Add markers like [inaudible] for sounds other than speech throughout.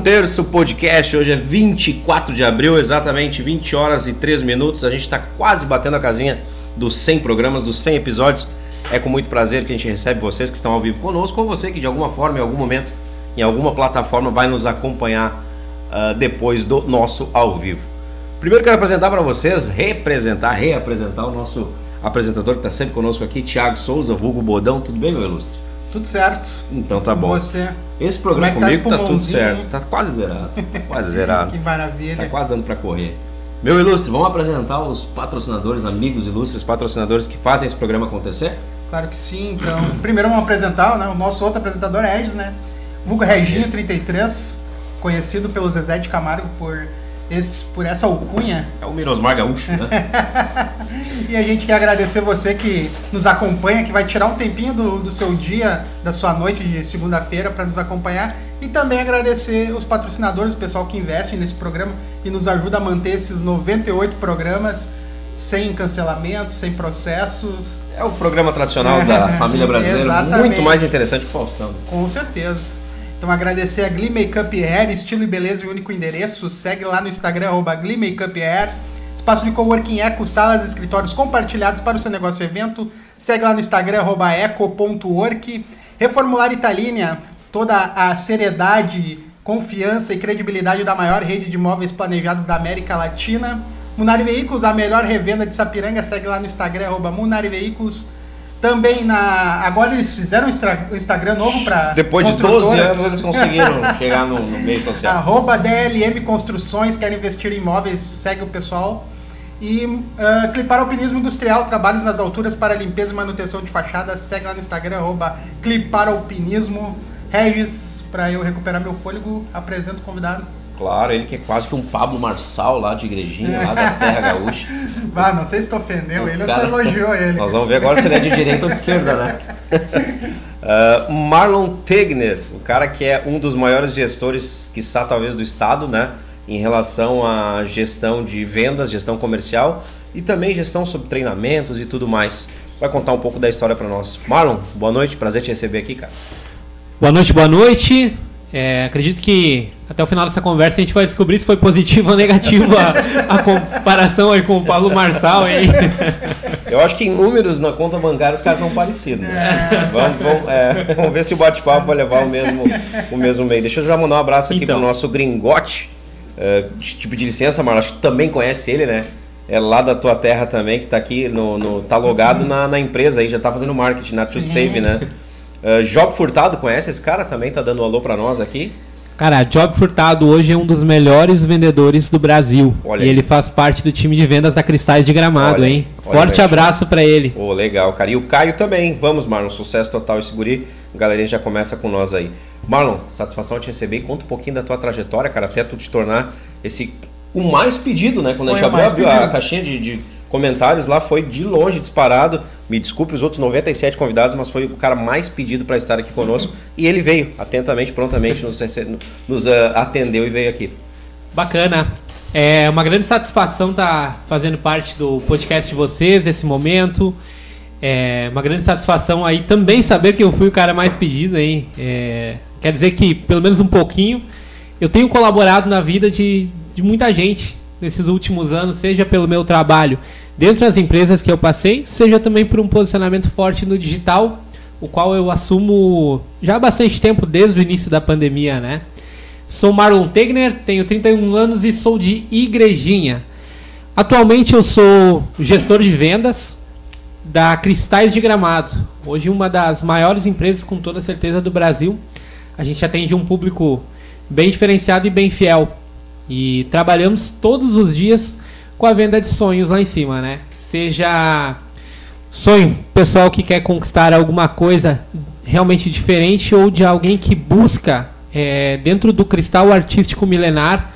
terço podcast. Hoje é 24 de abril, exatamente 20 horas e 3 minutos. A gente está quase batendo a casinha dos 100 programas, dos 100 episódios. É com muito prazer que a gente recebe vocês que estão ao vivo conosco ou você que de alguma forma, em algum momento, em alguma plataforma vai nos acompanhar uh, depois do nosso ao vivo. Primeiro quero apresentar para vocês, representar, reapresentar o nosso apresentador que está sempre conosco aqui, Thiago Souza, vulgo Bodão. Tudo bem, meu ilustre? Tudo certo. Então tá bom. Você. Esse programa é tá comigo esse tá, tudo certo. Tá quase zerado. Tá [laughs] quase zerado. Que maravilha. Tá quase dando para correr. Meu ilustre, vamos apresentar os patrocinadores, amigos ilustres, patrocinadores que fazem esse programa acontecer? Claro que sim. Então, [clears throat] primeiro vamos apresentar, né? O nosso outro apresentador é Regis, né? Vulgo Reginho 33, conhecido pelo Zezé de Camargo por, esse, por essa alcunha. É o Mirosmar Gaúcho, né? [laughs] E a gente quer agradecer você que nos acompanha, que vai tirar um tempinho do, do seu dia, da sua noite de segunda-feira para nos acompanhar. E também agradecer os patrocinadores, o pessoal que investe nesse programa e nos ajuda a manter esses 98 programas sem cancelamento, sem processos. É o programa tradicional da [laughs] família brasileira, muito mais interessante que o Faustão. Com certeza. Então agradecer a Glee Makeup Hair, estilo e beleza e único endereço. Segue lá no Instagram, Glee Makeup Hair. Espaço de coworking Eco, salas e escritórios compartilhados para o seu negócio e evento. Segue lá no Instagram, eco.work. Reformular Italínia, toda a seriedade, confiança e credibilidade da maior rede de imóveis planejados da América Latina. Munari Veículos, a melhor revenda de Sapiranga. Segue lá no Instagram, Munari Veículos. Também na. Agora eles fizeram um Instagram novo para. Depois de 12 anos eles conseguiram [laughs] chegar no, no meio social. Arroba DLM Construções, quer investir em imóveis, segue o pessoal. E uh, Clipar Alpinismo Industrial, trabalhos nas alturas para limpeza e manutenção de fachadas, segue lá no Instagram, arroba Clipar Alpinismo. Regis, para eu recuperar meu fôlego, apresento o convidado. Claro, ele que é quase que um Pablo Marçal lá de Igrejinha, lá da Serra Gaúcha. [laughs] Vá, não sei se tu ofendeu ele, Cara, ou tu elogiou ele. Nós vamos ver agora se ele é de direita ou de esquerda, né? Uh, [laughs] Marlon Tegner, o cara que é um dos maiores gestores, quiçá talvez do estado, né? Em relação à gestão de vendas, gestão comercial e também gestão sobre treinamentos e tudo mais. Vai contar um pouco da história para nós. Marlon, boa noite, prazer te receber aqui, cara. Boa noite, boa noite. É, acredito que até o final dessa conversa a gente vai descobrir se foi positivo ou negativo a, a comparação aí com o Paulo Marçal. Hein? Eu acho que em números na conta bancária os caras estão parecidos. Né? Vamos, vamos, é, vamos ver se o bate-papo vai levar o mesmo, o mesmo meio. Deixa eu já mandar um abraço aqui Então. pro nosso gringote. É, tipo de licença, Marlon, acho que também conhece ele, né? É lá da tua terra também, que tá aqui, no, no- tá logado na, na empresa aí, já tá fazendo marketing na To Save, né? É, Job Furtado, conhece esse cara também? Tá dando um alô pra nós aqui. Cara, Job Furtado hoje é um dos melhores vendedores do Brasil. Olha e aí. ele faz parte do time de vendas da Cristais de Gramado, Olha hein? olha Forte abraço pra ele. Ô, legal, cara. E o Caio também. Vamos, Marlon. Sucesso total esse guri. A galerinha já começa com nós aí. Marlon, satisfação te receber. Conta um pouquinho da tua trajetória, cara, até tu te tornar esse o mais pedido, né? Quando a Foi gente o abriu, a caixinha de, de comentários lá, foi de longe disparado. Me desculpe os outros 97 convidados, mas foi o cara mais pedido para estar aqui conosco. e ele veio atentamente, prontamente, nos, nos ah, atendeu e veio aqui. Bacana. É uma grande satisfação estar fazendo parte do podcast de vocês nesse momento. É uma grande satisfação aí também saber que eu fui o cara mais pedido aí. É, quer dizer que, pelo menos um pouquinho, eu tenho colaborado na vida de, de muita gente nesses últimos anos, seja pelo meu trabalho dentro das empresas que eu passei, seja também por um posicionamento forte no digital, o qual eu assumo já há bastante tempo, desde o início da pandemia, né? Sou Marlon Tegner, tenho 31 anos e sou de Igrejinha. Atualmente eu sou gestor de vendas da Cristais de Gramado. Hoje uma das maiores empresas com toda certeza do Brasil. A gente atende um público bem diferenciado e bem fiel. E trabalhamos todos os dias com a venda de sonhos lá em cima, né? Seja sonho, pessoal que quer conquistar alguma coisa realmente diferente ou de alguém que busca é, dentro do cristal artístico milenar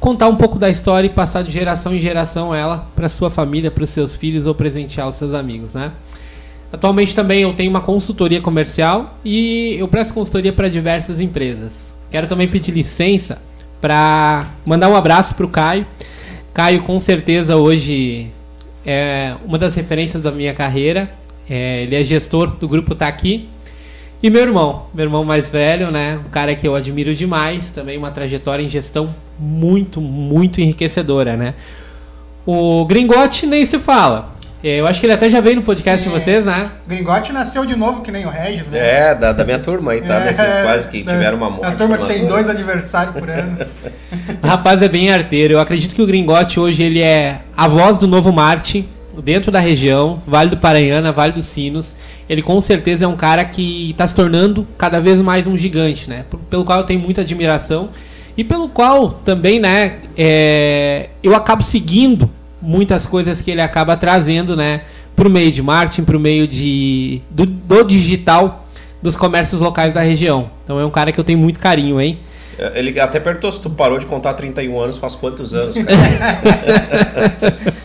contar um pouco da história e passar de geração em geração ela para sua família, para os seus filhos ou presentear os seus amigos, né? Atualmente também eu tenho uma consultoria comercial e eu presto consultoria para diversas empresas. Quero também pedir licença para mandar um abraço para o Caio. Caio com certeza hoje é uma das referências da minha carreira. É, ele é gestor do grupo Tá Aqui E meu irmão, meu irmão mais velho, né? Um cara que eu admiro demais, também uma trajetória em gestão muito, muito enriquecedora, né? O Gringote nem se fala. É, Eu acho que ele até já veio no podcast Sim. de vocês, né? Gringote nasceu de novo, que nem o Regis, né? É, da, da minha turma aí, tá? É, Desses quase que da- tiveram uma morte. A turma que tem coisa. dois aniversários por ano. O [laughs] rapaz é bem arteiro. Eu acredito que o Gringote hoje ele é a voz do novo marketing dentro da região, Vale do Paranhana, Vale dos Sinos. Ele com certeza é um cara que está se tornando cada vez mais um gigante, né? Pelo qual eu tenho muita admiração e pelo qual também, né? é, eu acabo seguindo muitas coisas que ele acaba trazendo, né? Para o meio de marketing, para o meio de do, do digital dos comércios locais da região. Então é um cara que eu tenho muito carinho, hein? Ele até perguntou se tu parou de contar 31 anos, faz quantos anos? cara? [laughs]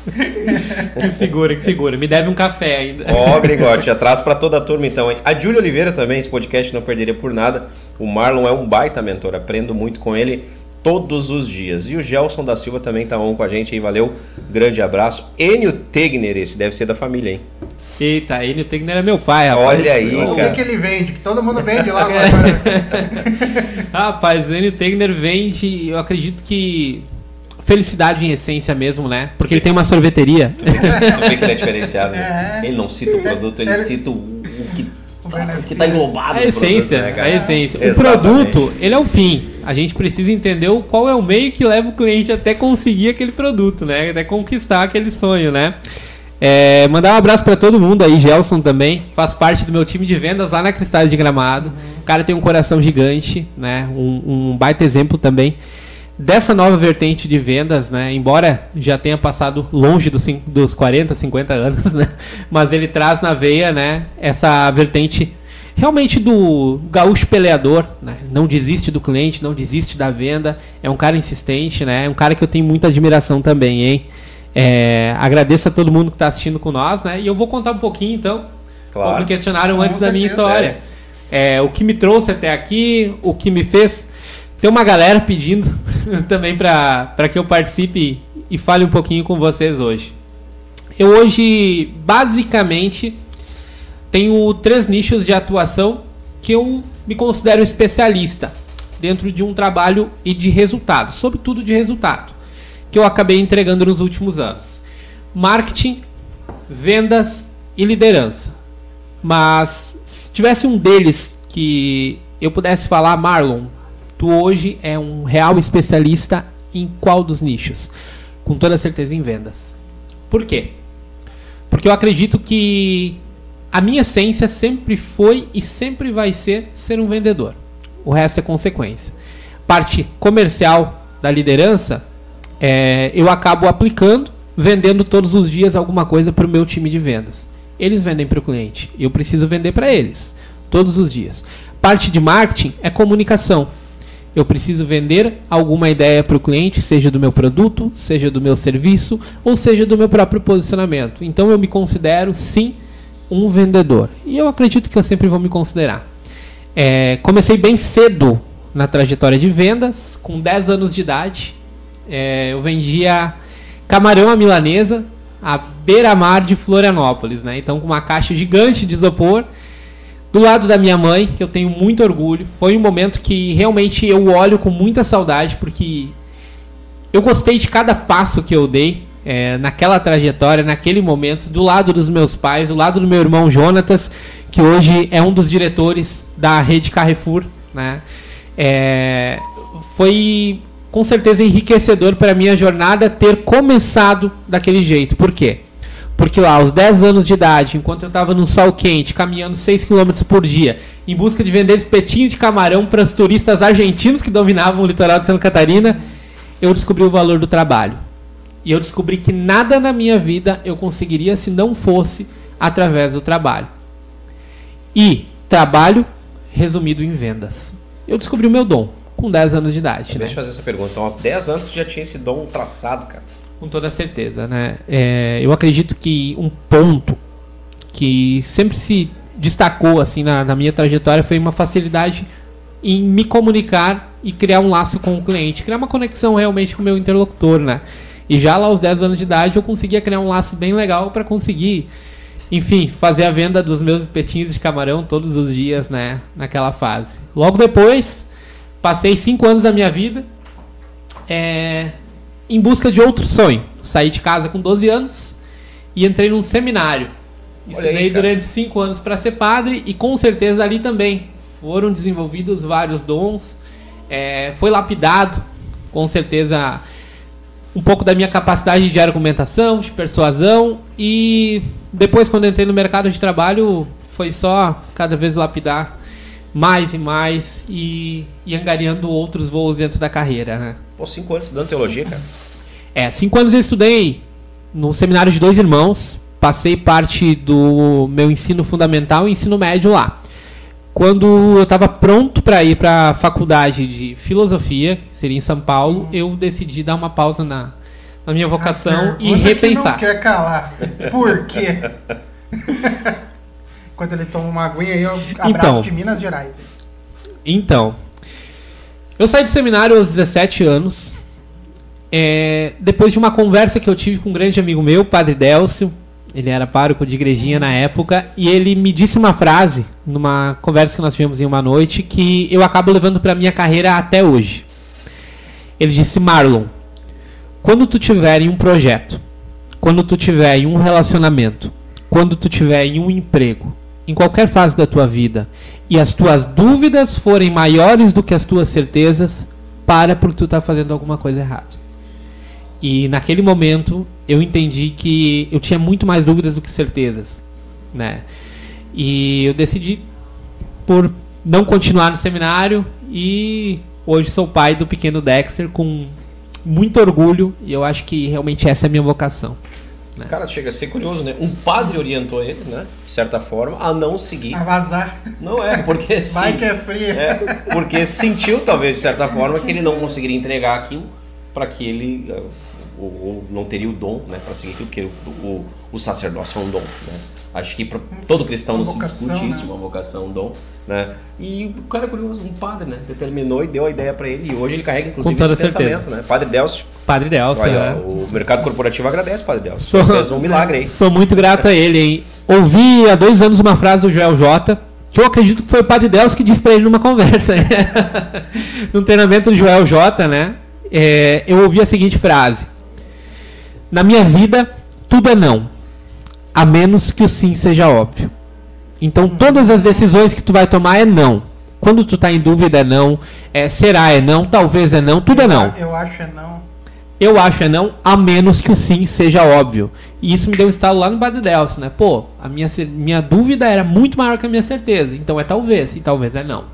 Que figura, que figura. Me deve um café ainda. Ó, Gringote, atrás pra toda a turma então, hein? A Júlia Oliveira também, esse podcast não perderia por nada. O Marlon é um baita mentor, aprendo muito com ele todos os dias. E o Gelson da Silva também tá on com a gente aí, valeu. Grande abraço. Enio Tegner, esse deve ser da família, hein? Eita, tem que era meu pai, rapaz. Olha aí, o cara. que, que ele vende? Que todo mundo vende lá agora. [laughs] Rapaz, o Enio Tegner vende, eu acredito que felicidade em essência mesmo, né? Porque ele tem uma sorveteria. Tu vê que ele é diferenciado, né? É. Ele não cita o produto, ele É. cita o, o que, O o benefício. que tá englobado A no produto, essência, né, a essência. O Exatamente. produto, ele é o fim. A gente precisa entender o- qual é o meio que leva o cliente até conseguir aquele produto, né? Até conquistar aquele sonho, né? É, mandar um abraço pra todo mundo aí, Gelson também, faz parte do meu time de vendas lá na Cristais de Gramado. O cara tem um coração gigante, né? Um, um baita exemplo também dessa nova vertente de vendas, né? Embora já tenha passado longe dos, dos 40, 50 anos, [laughs] né? Mas ele traz na veia, né? Essa vertente realmente do gaúcho peleador, né? Não desiste do cliente, não desiste da venda. É um cara insistente, né? É um cara que eu tenho muita admiração também, hein? É, agradeço a todo mundo que está assistindo com nós, né? E eu vou contar um pouquinho, então, como Claro. me questionaram antes da minha história. É, o que me trouxe até aqui, o que me fez. Tem uma galera pedindo [laughs] também para que eu participe e fale um pouquinho com vocês hoje. Eu hoje, basicamente, tenho três nichos de atuação que eu me considero especialista dentro de um trabalho e de resultado, sobretudo de resultado, que eu acabei entregando nos últimos anos. Marketing, vendas e liderança. Mas se tivesse um deles que eu pudesse falar, Marlon, tu hoje é um real especialista em qual dos nichos? Com toda certeza em vendas. Por quê? Porque eu acredito que a minha essência sempre foi e sempre vai ser ser um vendedor. O resto é consequência. Parte comercial da liderança, é, eu acabo aplicando, vendendo todos os dias alguma coisa para o meu time de vendas. Eles vendem para o cliente, eu preciso vender para eles todos os dias. Parte de marketing é comunicação. Eu preciso vender alguma ideia para o cliente, seja do meu produto, seja do meu serviço, ou seja do meu próprio posicionamento. Então eu me considero sim um vendedor. E eu acredito que eu sempre vou me considerar. É, comecei bem cedo na trajetória de vendas, com 10 anos de idade. É, eu vendia camarão à milanesa à beira-mar de Florianópolis, né? Então com uma caixa gigante de isopor do lado da minha mãe, que eu tenho muito orgulho. Foi um momento que realmente eu olho com muita saudade, porque eu gostei de cada passo que eu dei é, naquela trajetória, naquele momento, do lado dos meus pais, do lado do meu irmão Jonatas, que hoje é um dos diretores da rede Carrefour, né? É, foi com certeza enriquecedor para minha jornada ter começado daquele jeito. Por quê? Porque lá, aos 10 anos de idade, enquanto eu estava no sol quente, caminhando 6 km por dia, em busca de vender espetinho de camarão para os turistas argentinos que dominavam o litoral de Santa Catarina, eu descobri o valor do trabalho. E eu descobri que nada na minha vida eu conseguiria se não fosse através do trabalho. E trabalho resumido em vendas. Eu descobri o meu dom com 10 anos de idade. né? Deixa eu fazer essa pergunta. Então, aos 10 anos tu já tinha esse dom traçado, cara. Com toda certeza, né? É, eu acredito que um ponto que sempre se destacou assim na, na minha trajetória foi uma facilidade em me comunicar e criar um laço com o cliente, criar uma conexão realmente com o meu interlocutor, né? E já lá aos 10 anos de idade eu conseguia criar um laço bem legal para conseguir enfim, fazer a venda dos meus espetinhos de camarão todos os dias, né? Naquela fase. Logo depois, passei cinco anos da minha vida é, em busca de outro sonho. Saí de casa com 12 anos e entrei num seminário. Ensinei durante cinco anos para ser padre e com certeza ali também foram desenvolvidos vários dons. É, foi lapidado, com certeza, um pouco da minha capacidade de argumentação, de persuasão e depois quando entrei no mercado de trabalho foi só cada vez lapidar mais e mais e, e angariando outros voos dentro da carreira, né? Pô, cinco anos estudando teologia, cara. É, cinco anos eu estudei no seminário de dois irmãos, passei parte do meu ensino fundamental e ensino médio lá. Quando eu estava pronto para ir para a faculdade de filosofia, que seria em São Paulo, eu decidi dar uma pausa na, na minha vocação e repensar. Que não quer calar. Por quê? [laughs] Enquanto ele toma uma aguinha aí, eu abraço então, de Minas Gerais. Então, eu saí do seminário aos 17 anos, é, depois de uma conversa que eu tive com um grande amigo meu, Padre Délcio, ele era pároco de igrejinha na época, e ele me disse uma frase, numa conversa que nós tivemos em uma noite, que eu acabo levando para minha carreira até hoje. Ele disse: Marlon, quando tu tiver em um projeto, quando tu tiver em um relacionamento, quando tu tiver em um emprego, em qualquer fase da tua vida, e as tuas dúvidas forem maiores do que as tuas certezas, para porque tu está fazendo alguma coisa errada. E naquele momento eu entendi que eu tinha muito mais dúvidas do que certezas, né? E eu decidi por não continuar no seminário e hoje sou pai do pequeno Dexter com muito orgulho e eu acho que realmente essa é a minha vocação. Né? Cara, chega a ser curioso, né? Um padre orientou ele, né? De certa forma, a não seguir. A vazar. Não é, porque. [laughs] Vai que é frio. É, porque sentiu, talvez, de certa forma, que ele não conseguiria entregar aquilo para que ele ou, ou não teria o dom né, para seguir aquilo, porque o, o, o, sacerdócio é um dom. Né? Acho que para todo cristão não se discute isso, né? uma vocação, um dom. Né? E o cara é curioso, um padre, né? Determinou e deu a ideia para ele. E hoje ele carrega, inclusive, Com toda esse certeza. pensamento, né? Padre Delcio. Padre Delcio, Olha, é. O mercado corporativo agradece, Padre Delcio. Sou, fez um milagre aí. Sou muito grato a ele, hein? Ouvi há dois anos uma frase do Joel J. Que eu acredito que foi o Padre Delcio que disse para ele numa conversa. [laughs] Num treinamento do Joel J, né? É, eu ouvi a seguinte frase: Na minha vida, tudo é não, a menos que o sim seja óbvio. Então, todas as decisões que tu vai tomar é não. Quando tu tá em dúvida é não, é, será é não, talvez é não, tudo é não. Eu acho é não. Eu acho é não, a menos que o sim seja óbvio. E isso me deu um estalo lá no Padre Delcio, né? Pô, a minha, minha dúvida era muito maior que a minha certeza. Então é talvez, e talvez é não.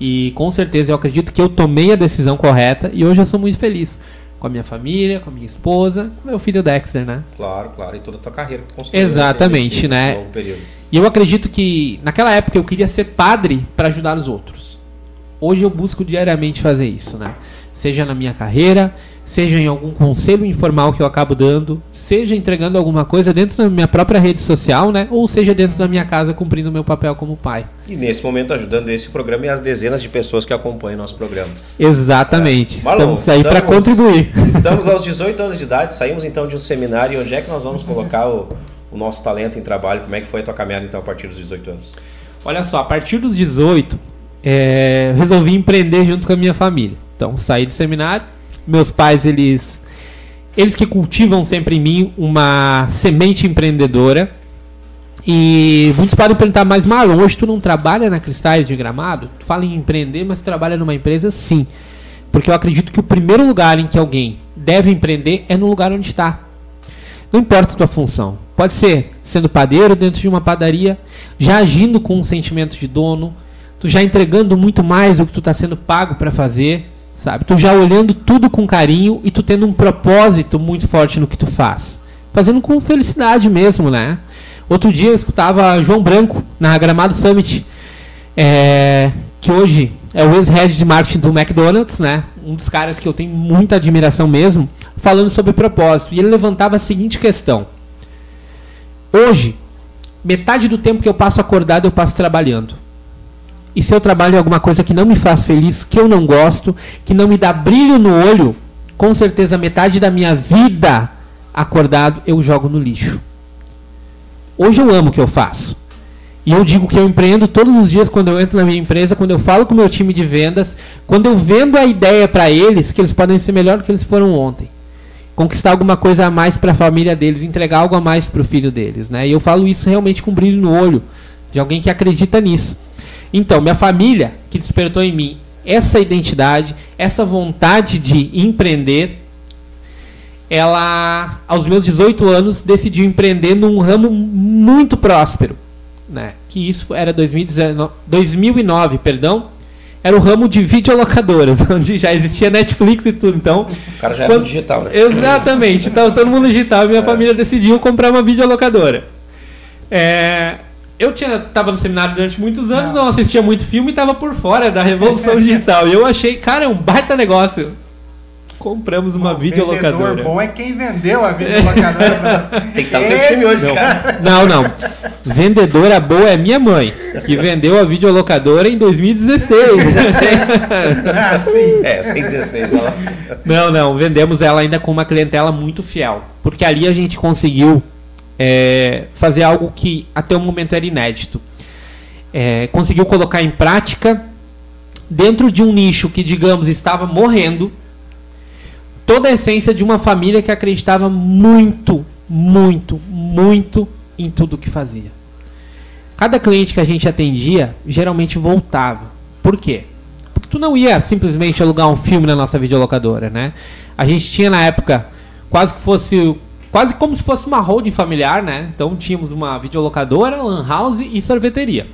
E com certeza eu acredito que eu tomei a decisão correta e hoje eu sou muito feliz com a minha família, com a minha esposa, com meu filho Dexter, né? Claro, claro, e toda a tua carreira que construiu. Exatamente, né? E eu acredito que naquela época eu queria ser padre para ajudar os outros. Hoje eu busco diariamente fazer isso, né? Seja na minha carreira, seja em algum conselho informal que eu acabo dando, seja entregando alguma coisa dentro da minha própria rede social, né? Ou seja dentro da minha casa cumprindo o meu papel como pai. E nesse momento ajudando esse programa e as dezenas de pessoas que acompanham nosso programa. Exatamente. É. Marlon, estamos aí para contribuir. [laughs] Estamos aos 18 anos de idade, saímos então de um seminário e onde é que nós vamos colocar o, o nosso talento em trabalho? Como é que foi a tua caminhada então a partir dos 18 anos? Olha só, a partir dos 18, é, resolvi empreender junto com a minha família. Então saí do seminário, meus pais, eles eles que cultivam sempre em mim uma semente empreendedora. E muitos podem perguntar, mas Marlon, hoje tu não trabalha na Cristais de Gramado? Tu fala em empreender, mas tu trabalha numa empresa? Sim. Porque eu acredito que o primeiro lugar em que alguém deve empreender é no lugar onde está. Não importa a tua função. Pode ser sendo padeiro dentro de uma padaria, já agindo com um sentimento de dono, tu já entregando muito mais do que tu está sendo pago para fazer sabe? Tu já olhando tudo com carinho e tu tendo um propósito muito forte no que tu faz. Fazendo com felicidade mesmo, né? Outro dia eu escutava João Branco na Gramado Summit, é, que hoje é o ex-head de marketing do McDonald's, né? Um dos caras que eu tenho muita admiração mesmo, falando sobre propósito. E ele levantava a seguinte questão: Hoje, metade do tempo que eu passo acordado eu passo trabalhando. E se eu trabalho em alguma coisa que não me faz feliz, que eu não gosto, que não me dá brilho no olho, com certeza metade da minha vida acordado eu jogo no lixo. Hoje eu amo o que eu faço. E eu digo que eu empreendo todos os dias quando eu entro na minha empresa, quando eu falo com o meu time de vendas, quando eu vendo a ideia para eles que eles podem ser melhor do que eles foram ontem. Conquistar alguma coisa a mais para a família deles, entregar algo a mais para o filho deles, né? E eu falo isso realmente com brilho no olho de alguém que acredita nisso. Então, minha família que despertou em mim essa identidade, essa vontade de empreender, ela, aos meus 18 anos, decidiu empreender num ramo muito próspero, né? Que isso era 2019, 2009, perdão, era o ramo de videolocadoras, [laughs] onde já existia Netflix e tudo. Então, o cara já era quando... digital, né? Exatamente. Então, todo mundo digital e minha [laughs] é. família decidiu comprar uma videolocadora. É, eu tinha, tava no seminário durante muitos anos, não, não assistia muito filme e tava por fora da revolução [laughs] digital. e eu achei, cara, é um baita negócio. Compramos uma Bom, videolocadora. O vendedor bom é quem vendeu a videolocadora. [laughs] Tem que estar no time hoje, não. [laughs] cara. Não, não. Vendedora boa é minha mãe, que vendeu a videolocadora em 2016. 16? ah, sim. É, sem 16. Ela... Não, não. Vendemos ela ainda com uma clientela muito fiel. Porque ali a gente conseguiu é, fazer algo que até o momento era inédito. É, conseguiu colocar em prática, dentro de um nicho que, digamos, estava morrendo, toda a essência de uma família que acreditava muito, muito, muito em tudo que fazia. Cada cliente que a gente atendia geralmente voltava. Por quê? Porque tu não ia simplesmente alugar um filme na nossa videolocadora, né? A gente tinha na época quase que fosse quase como se fosse uma holding familiar, né? Então tínhamos uma videolocadora, lan house e sorveteria.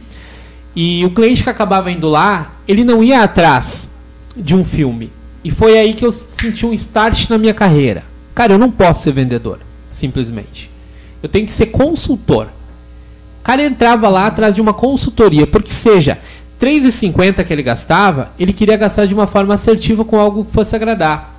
E o cliente que acabava indo lá, ele não ia atrás de um filme. E foi aí que eu senti um start na minha carreira. Cara, eu não posso ser vendedor, simplesmente. Eu tenho que ser consultor. O cara entrava lá atrás de uma consultoria, porque seja 3,50 que ele gastava, ele queria gastar de uma forma assertiva com algo que fosse agradar.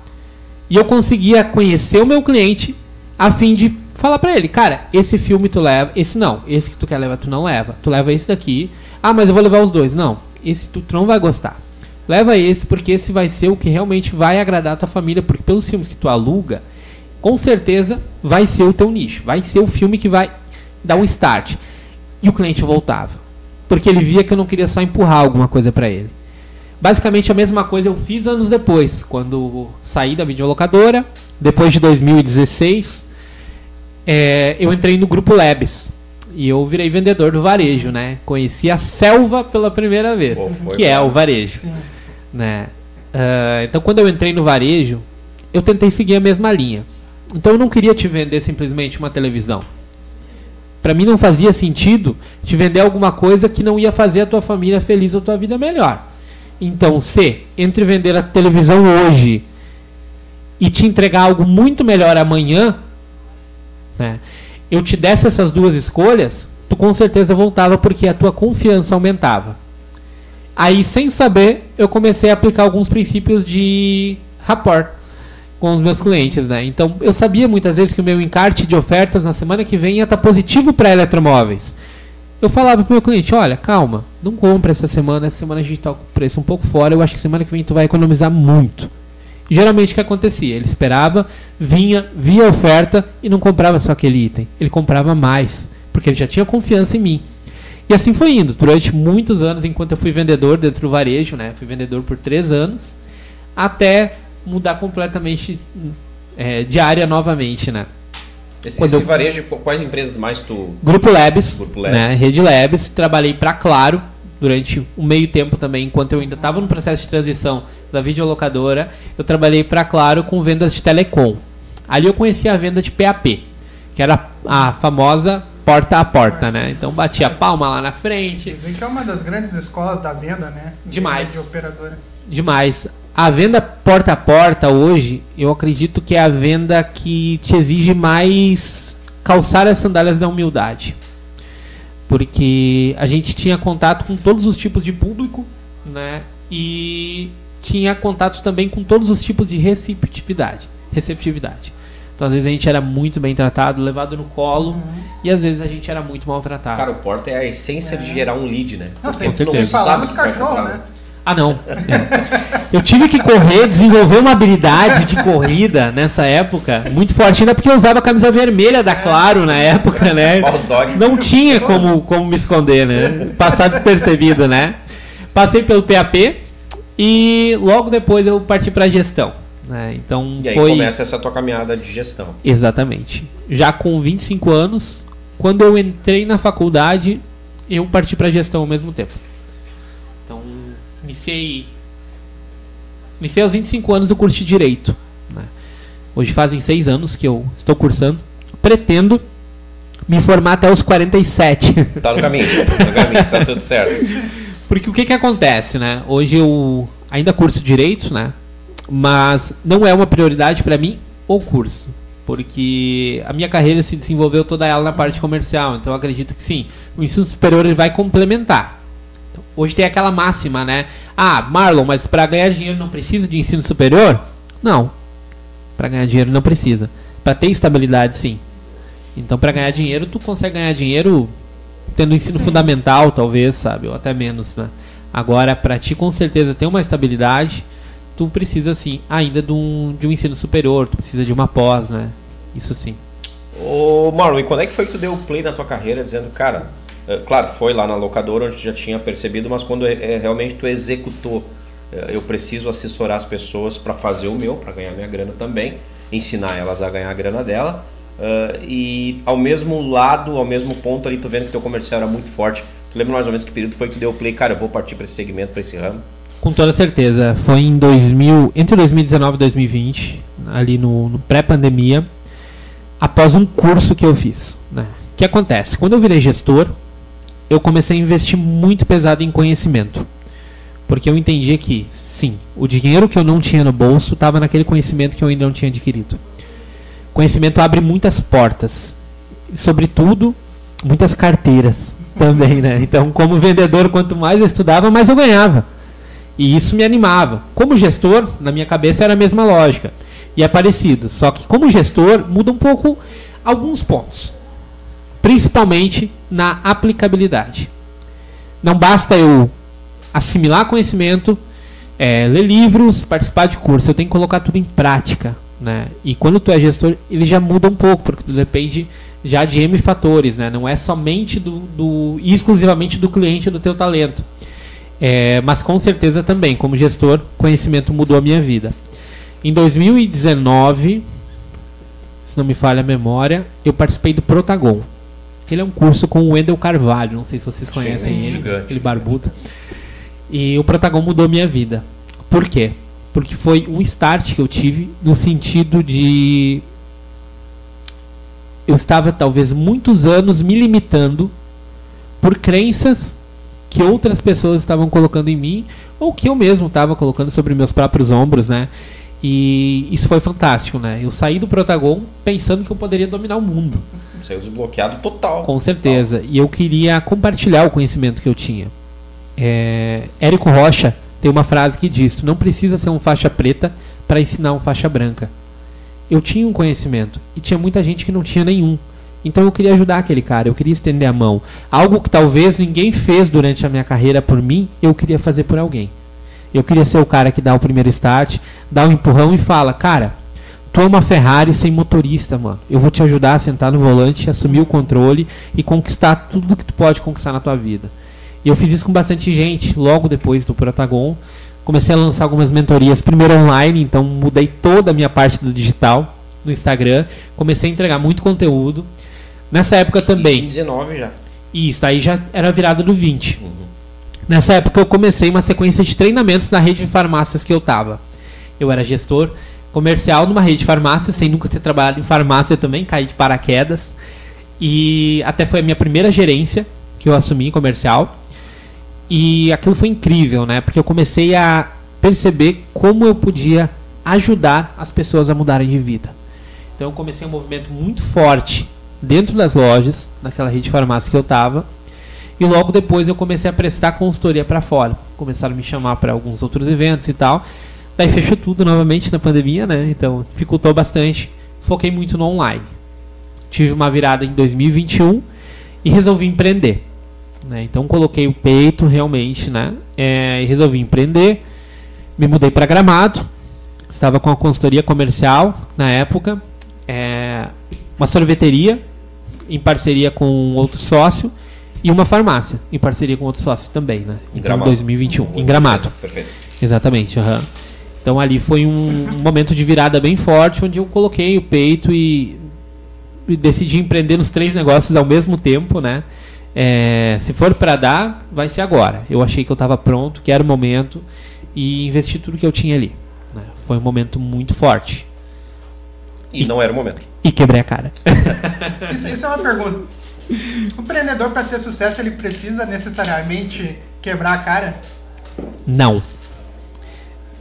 E eu conseguia conhecer o meu cliente, a fim de falar para ele, cara, esse filme tu leva, esse não, esse que tu quer levar tu não leva, tu leva esse daqui, ah, mas eu vou levar os dois, não, esse tu, tu não vai gostar, leva esse porque esse vai ser o que realmente vai agradar a tua família, porque pelos filmes que tu aluga, com certeza vai ser o teu nicho, vai ser o filme que vai dar um start, e o cliente voltava, porque ele via que eu não queria só empurrar alguma coisa para ele. Basicamente a mesma coisa eu fiz anos depois, quando saí da videolocadora, depois de 2016, é, eu entrei no grupo Labs. E eu virei vendedor do varejo, né? Conheci a selva pela primeira vez, Pô, que é o varejo. Né? Uh, então, quando eu entrei no varejo, eu tentei seguir a mesma linha. Então, eu não queria te vender simplesmente uma televisão. Para mim, não fazia sentido te vender alguma coisa que não ia fazer a tua família feliz ou a tua vida melhor. Então, se entre vender a televisão hoje e te entregar algo muito melhor amanhã, né, eu te desse essas duas escolhas, tu com certeza voltava porque a tua confiança aumentava. Aí, sem saber, eu comecei a aplicar alguns princípios de rapport com os meus clientes, né? Então, eu sabia muitas vezes que o meu encarte de ofertas na semana que vem ia estar positivo para eletromóveis. Eu falava pro meu cliente, olha, calma, não compra essa semana, essa semana a gente tá com o preço um pouco fora, eu acho que semana que vem tu vai economizar muito. Geralmente o que acontecia? Ele esperava, vinha, via a oferta e não comprava só aquele item. Ele comprava mais, porque ele já tinha confiança em mim. E assim foi indo, durante muitos anos, enquanto eu fui vendedor dentro do varejo, né? Fui vendedor por três anos, até mudar completamente é, de área novamente, né? Esse, esse eu... varejo, quais empresas mais tu... Grupo Labs, Grupo Labs. Né? Rede Labs, trabalhei para Claro durante um meio tempo também, enquanto eu ainda estava no processo de transição da videolocadora, eu trabalhei para Claro com vendas de telecom. Ali eu conheci a venda de PAP, que era a famosa porta a porta, né? Então batia palma lá na frente. Dizem que é uma das grandes escolas da venda, né? Demais. De operadora. Demais. A venda porta a porta hoje, eu acredito que é a venda que te exige mais calçar as sandálias da humildade. Porque a gente tinha contato com todos os tipos de público, né? E tinha contato também com todos os tipos de receptividade. Receptividade. Então, às vezes a gente era muito bem tratado, levado no colo, uhum. e às vezes a gente era muito maltratado. Cara, o porta é a essência é. de gerar um lead, né? Não, você não falar dos cachorros, né? Ah, não. É. [laughs] Eu tive que correr, desenvolver uma habilidade de corrida nessa época muito forte, ainda porque eu usava a camisa vermelha da Claro na época, né? [laughs] Não tinha como, como me esconder, né? Passar despercebido, né? Passei pelo PAP e logo depois eu parti para gestão. Né? Então e aí foi... começa essa tua caminhada de gestão. Exatamente. Já com 25 anos, quando eu entrei na faculdade, eu parti para gestão ao mesmo tempo. Então, iniciei Iniciei aos 25 anos o curso de Direito. Né? Hoje fazem seis anos que eu estou cursando. Pretendo me formar até os 47. Tá no caminho, tá no caminho, tá tudo certo. [laughs] Porque o que que acontece, né? Hoje eu ainda curso Direito, né? Mas não é uma prioridade para mim o curso. Porque a minha carreira se desenvolveu toda ela na parte comercial. Então acredito que sim, o ensino superior ele vai complementar. Então, hoje tem aquela máxima, né? Ah, Marlon, mas para ganhar dinheiro não precisa de ensino superior? Não. Para ganhar dinheiro não precisa. Para ter estabilidade, sim. Então, para ganhar dinheiro, tu consegue ganhar dinheiro tendo ensino fundamental, talvez, sabe, ou até menos, né? Agora, para ti com certeza ter uma estabilidade, tu precisa sim, ainda de um, de um ensino superior, tu precisa de uma pós, né? Isso sim. Ô, Marlon, e quando é que foi que tu deu play na tua carreira dizendo, cara, é, claro, foi lá na locadora onde tu já tinha percebido, mas quando é, realmente tu executou, eu preciso assessorar as pessoas para fazer o meu, para ganhar minha grana também, ensinar elas a ganhar a grana dela. Uh, e ao mesmo lado, ao mesmo ponto ali, tu vendo que teu comercial era muito forte. Tu lembra mais ou menos que período foi que tu deu play? Cara, eu vou partir para esse segmento, para esse ramo. Com toda certeza. Foi em 2000, entre 2019 e 2020, ali no, no pré-pandemia, após um curso que eu fiz. Né? O que acontece? Quando eu virei gestor, eu comecei a investir muito pesado em conhecimento. Porque eu entendi que, sim, o dinheiro que eu não tinha no bolso estava naquele conhecimento que eu ainda não tinha adquirido. Conhecimento abre muitas portas. Sobretudo, muitas carteiras também, né? Então, como vendedor, quanto mais eu estudava, mais eu ganhava. E isso me animava. Como gestor, na minha cabeça era a mesma lógica. E é parecido. Só que como gestor, muda um pouco alguns pontos principalmente na aplicabilidade. Não basta eu assimilar conhecimento, é, ler livros, participar de curso, eu tenho que colocar tudo em prática. Né? E quando tu é gestor, ele já muda um pouco, porque tu depende já de M fatores, né? não é somente do, do exclusivamente do cliente do teu talento. É, mas com certeza também, como gestor, conhecimento mudou a minha vida. Em 2019, se não me falha a memória, eu participei do Protagon. Ele é um curso com o Wendel Carvalho, não sei se vocês conhecem Sim, ele, gigante. aquele barbudo. E o protagonista mudou minha vida. Por quê? Porque foi um start que eu tive no sentido de eu estava talvez muitos anos me limitando por crenças que outras pessoas estavam colocando em mim ou que eu mesmo estava colocando sobre meus próprios ombros, né? E isso foi fantástico, né? Eu saí do Protagon pensando que eu poderia dominar o mundo. Saiu desbloqueado total. Com certeza. Total. E eu queria compartilhar o conhecimento que eu tinha. É... Érico Rocha tem uma frase que diz: Tu não precisa ser um faixa preta para ensinar um faixa branca. Eu tinha um conhecimento e tinha muita gente que não tinha nenhum. Então eu queria ajudar aquele cara, eu queria estender a mão. Algo que talvez ninguém fez durante a minha carreira por mim, eu queria fazer por alguém. Eu queria ser o cara que dá o primeiro start, dá um empurrão e fala: Cara, tu é uma Ferrari sem motorista, mano. Eu vou te ajudar a sentar no volante, assumir o controle e conquistar tudo que tu pode conquistar na tua vida. E eu fiz isso com bastante gente, logo depois do Protagon. Comecei a lançar algumas mentorias, primeiro online, então mudei toda a minha parte do digital no Instagram. Comecei a entregar muito conteúdo. Nessa época também. Isso 19 já. Isso, aí já era virado do 20. Uhum. Nessa época eu comecei uma sequência de treinamentos na rede de farmácias que eu estava. Eu era gestor comercial numa rede de farmácia, sem nunca ter trabalhado em farmácia também, caí de paraquedas. E até foi a minha primeira gerência que eu assumi em comercial. E aquilo foi incrível, né? Porque eu comecei a perceber como eu podia ajudar as pessoas a mudarem de vida. Então eu comecei um movimento muito forte dentro das lojas, naquela rede de farmácia que eu estava e logo depois eu comecei a prestar consultoria para fora. Começaram a me chamar para alguns outros eventos e tal. Daí fechou tudo novamente na pandemia, né? Então dificultou bastante. Foquei muito no online. Tive uma virada em 2021 e resolvi empreender. Né? Então coloquei o peito realmente, né? É, e resolvi empreender. Me mudei para Gramado. Estava com a consultoria comercial na época. É, uma sorveteria em parceria com outro sócio e uma farmácia em parceria com outro sócio também, né? Em Então, Gramado. 2021, em Gramado. Perfeito. Exatamente, aham. Então ali foi um, um momento de virada bem forte, onde eu coloquei o peito e, e decidi empreender nos três negócios ao mesmo tempo, né? É, se for para dar, vai ser agora. Eu achei que eu estava pronto, que era o momento e investi tudo que eu tinha ali. né? Foi um momento muito forte E não era o momento. e quebrei a cara. [laughs] Isso, isso é uma pergunta. O empreendedor, para ter sucesso, ele precisa necessariamente quebrar a cara? Não.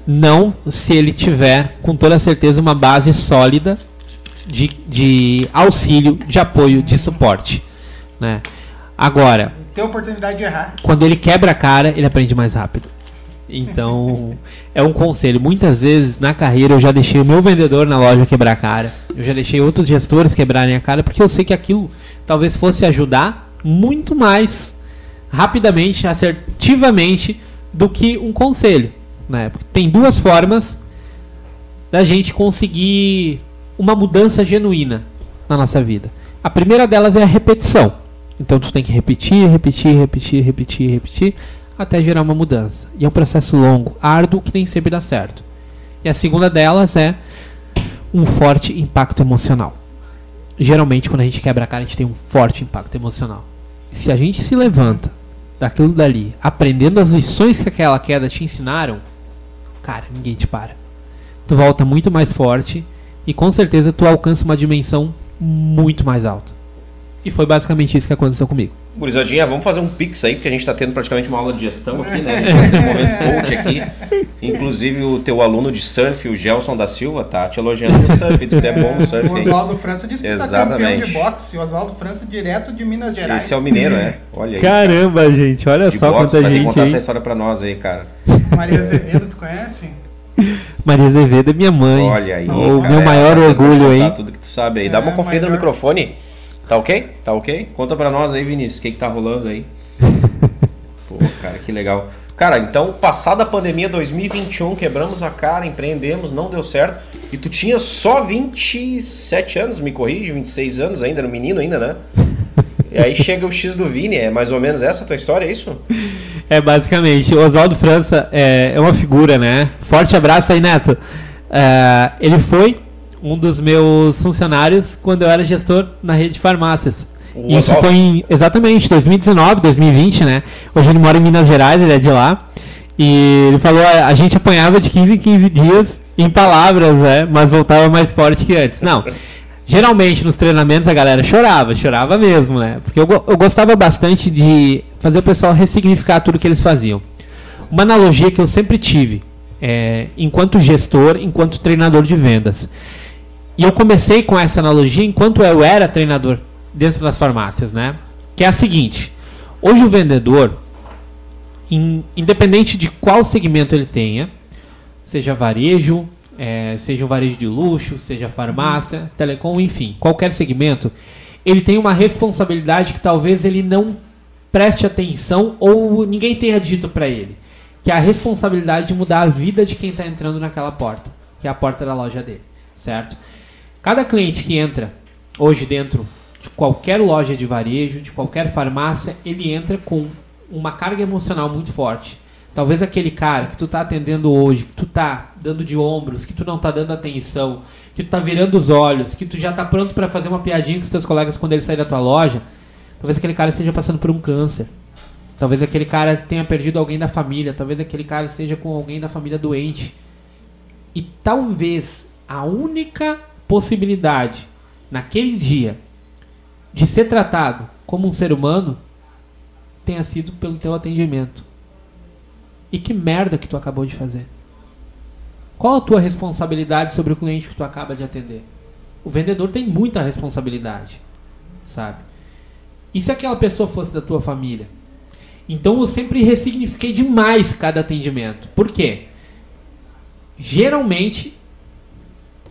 Não se ele tiver, com toda certeza, uma base sólida de, de auxílio, de apoio, de suporte. Né? Agora, Ter oportunidade de errar. quando ele quebra a cara, ele aprende mais rápido. Então, é um conselho. Muitas vezes na carreira eu já deixei o meu vendedor na loja quebrar a cara. Eu já deixei outros gestores quebrarem a cara, porque eu sei que aquilo talvez fosse ajudar muito mais rapidamente, assertivamente, do que um conselho. Né? Porque tem duas formas da gente conseguir uma mudança genuína na nossa vida. A primeira delas é a repetição. Então tu tem que repetir, repetir, repetir, repetir, repetir até gerar uma mudança. E é um processo longo, árduo, que nem sempre dá certo. E a segunda delas é um forte impacto emocional. Geralmente, quando a gente quebra a cara, a gente tem um forte impacto emocional. Se a gente se levanta daquilo dali, aprendendo as lições que aquela queda te ensinaram, cara, ninguém te para. Tu volta muito mais forte e com certeza tu alcança uma dimensão muito mais alta. E foi basicamente isso que aconteceu comigo. Gurizadinha, vamos fazer um pix aí, porque a gente está tendo praticamente uma aula de gestão aqui, né? A gente tá tendo um momento [laughs] coach aqui. Inclusive o teu aluno de surf, o Gelson da Silva, tá te elogiando no surf, diz que tu é bom no [laughs] surf. O. Oswaldo França disse que tá campeão Exatamente. de boxe. O Oswaldo França direto de Minas Gerais. Esse é o mineiro, é? [laughs] Olha aí. Caramba, gente, olha de boxe, vai ter que contar essa história pra nós aí, cara. Maria Azevedo, tu conhece? Maria Azevedo é minha mãe. Olha aí. O cara, meu maior orgulho, hein? tudo que tu sabe aí. Dá É, uma conferida no maior. microfone. Tá ok? Tá ok? Conta pra nós aí, Vinícius, o que que tá rolando aí. [laughs] Pô, cara, que legal. Cara, então, passada a pandemia 2021, quebramos a cara, empreendemos, não deu certo. E tu tinha só 27 anos, me corrige, 26 anos ainda, era um menino ainda, né? E aí chega o X do Vini, é mais ou menos essa a tua história, é isso? É, basicamente. O Oswaldo França é, é uma figura, né? Forte abraço aí, Neto. É, ele foi um dos meus funcionários quando eu era gestor na rede de farmácias. O Isso foi em, exatamente, 2019, 2020, né? Hoje ele mora em Minas Gerais, ele é de lá. E ele falou, a, gente apanhava de 15 em 15 dias em palavras, né? Mas voltava mais forte que antes. Não. Geralmente nos treinamentos a galera chorava, chorava mesmo, né? Porque eu, eu gostava bastante de fazer o pessoal ressignificar tudo que eles faziam. Uma analogia que eu sempre tive, é, enquanto gestor, enquanto treinador de vendas. E eu comecei com essa analogia enquanto eu era treinador dentro das farmácias, né? Que é a seguinte: hoje o vendedor, in- independente de qual segmento ele tenha, seja varejo, é, seja um varejo de luxo, seja farmácia, telecom, enfim, qualquer segmento, ele tem uma responsabilidade que talvez ele não preste atenção ou ninguém tenha dito para ele, que é a responsabilidade de mudar a vida de quem está entrando naquela porta, que é a porta da loja dele, certo? Cada cliente que entra hoje dentro de qualquer loja de varejo, de qualquer farmácia, ele entra com uma carga emocional muito forte. Talvez aquele cara que tu tá atendendo hoje, que tu tá dando de ombros, que tu não tá dando atenção, que tu tá virando os olhos, que tu já tá pronto para fazer uma piadinha com os teus colegas quando eles saírem da tua loja, talvez aquele cara esteja passando por um câncer. Talvez aquele cara tenha perdido alguém da família, talvez aquele cara esteja com alguém da família doente. E talvez a única possibilidade naquele dia de ser tratado como um ser humano tenha sido pelo teu atendimento. E que merda que tu acabou de fazer? Qual a tua responsabilidade sobre o cliente que tu acaba de atender? O vendedor tem muita responsabilidade, sabe? E se aquela pessoa fosse da tua família? Então eu sempre ressignifiquei demais cada atendimento. Por quê? Geralmente,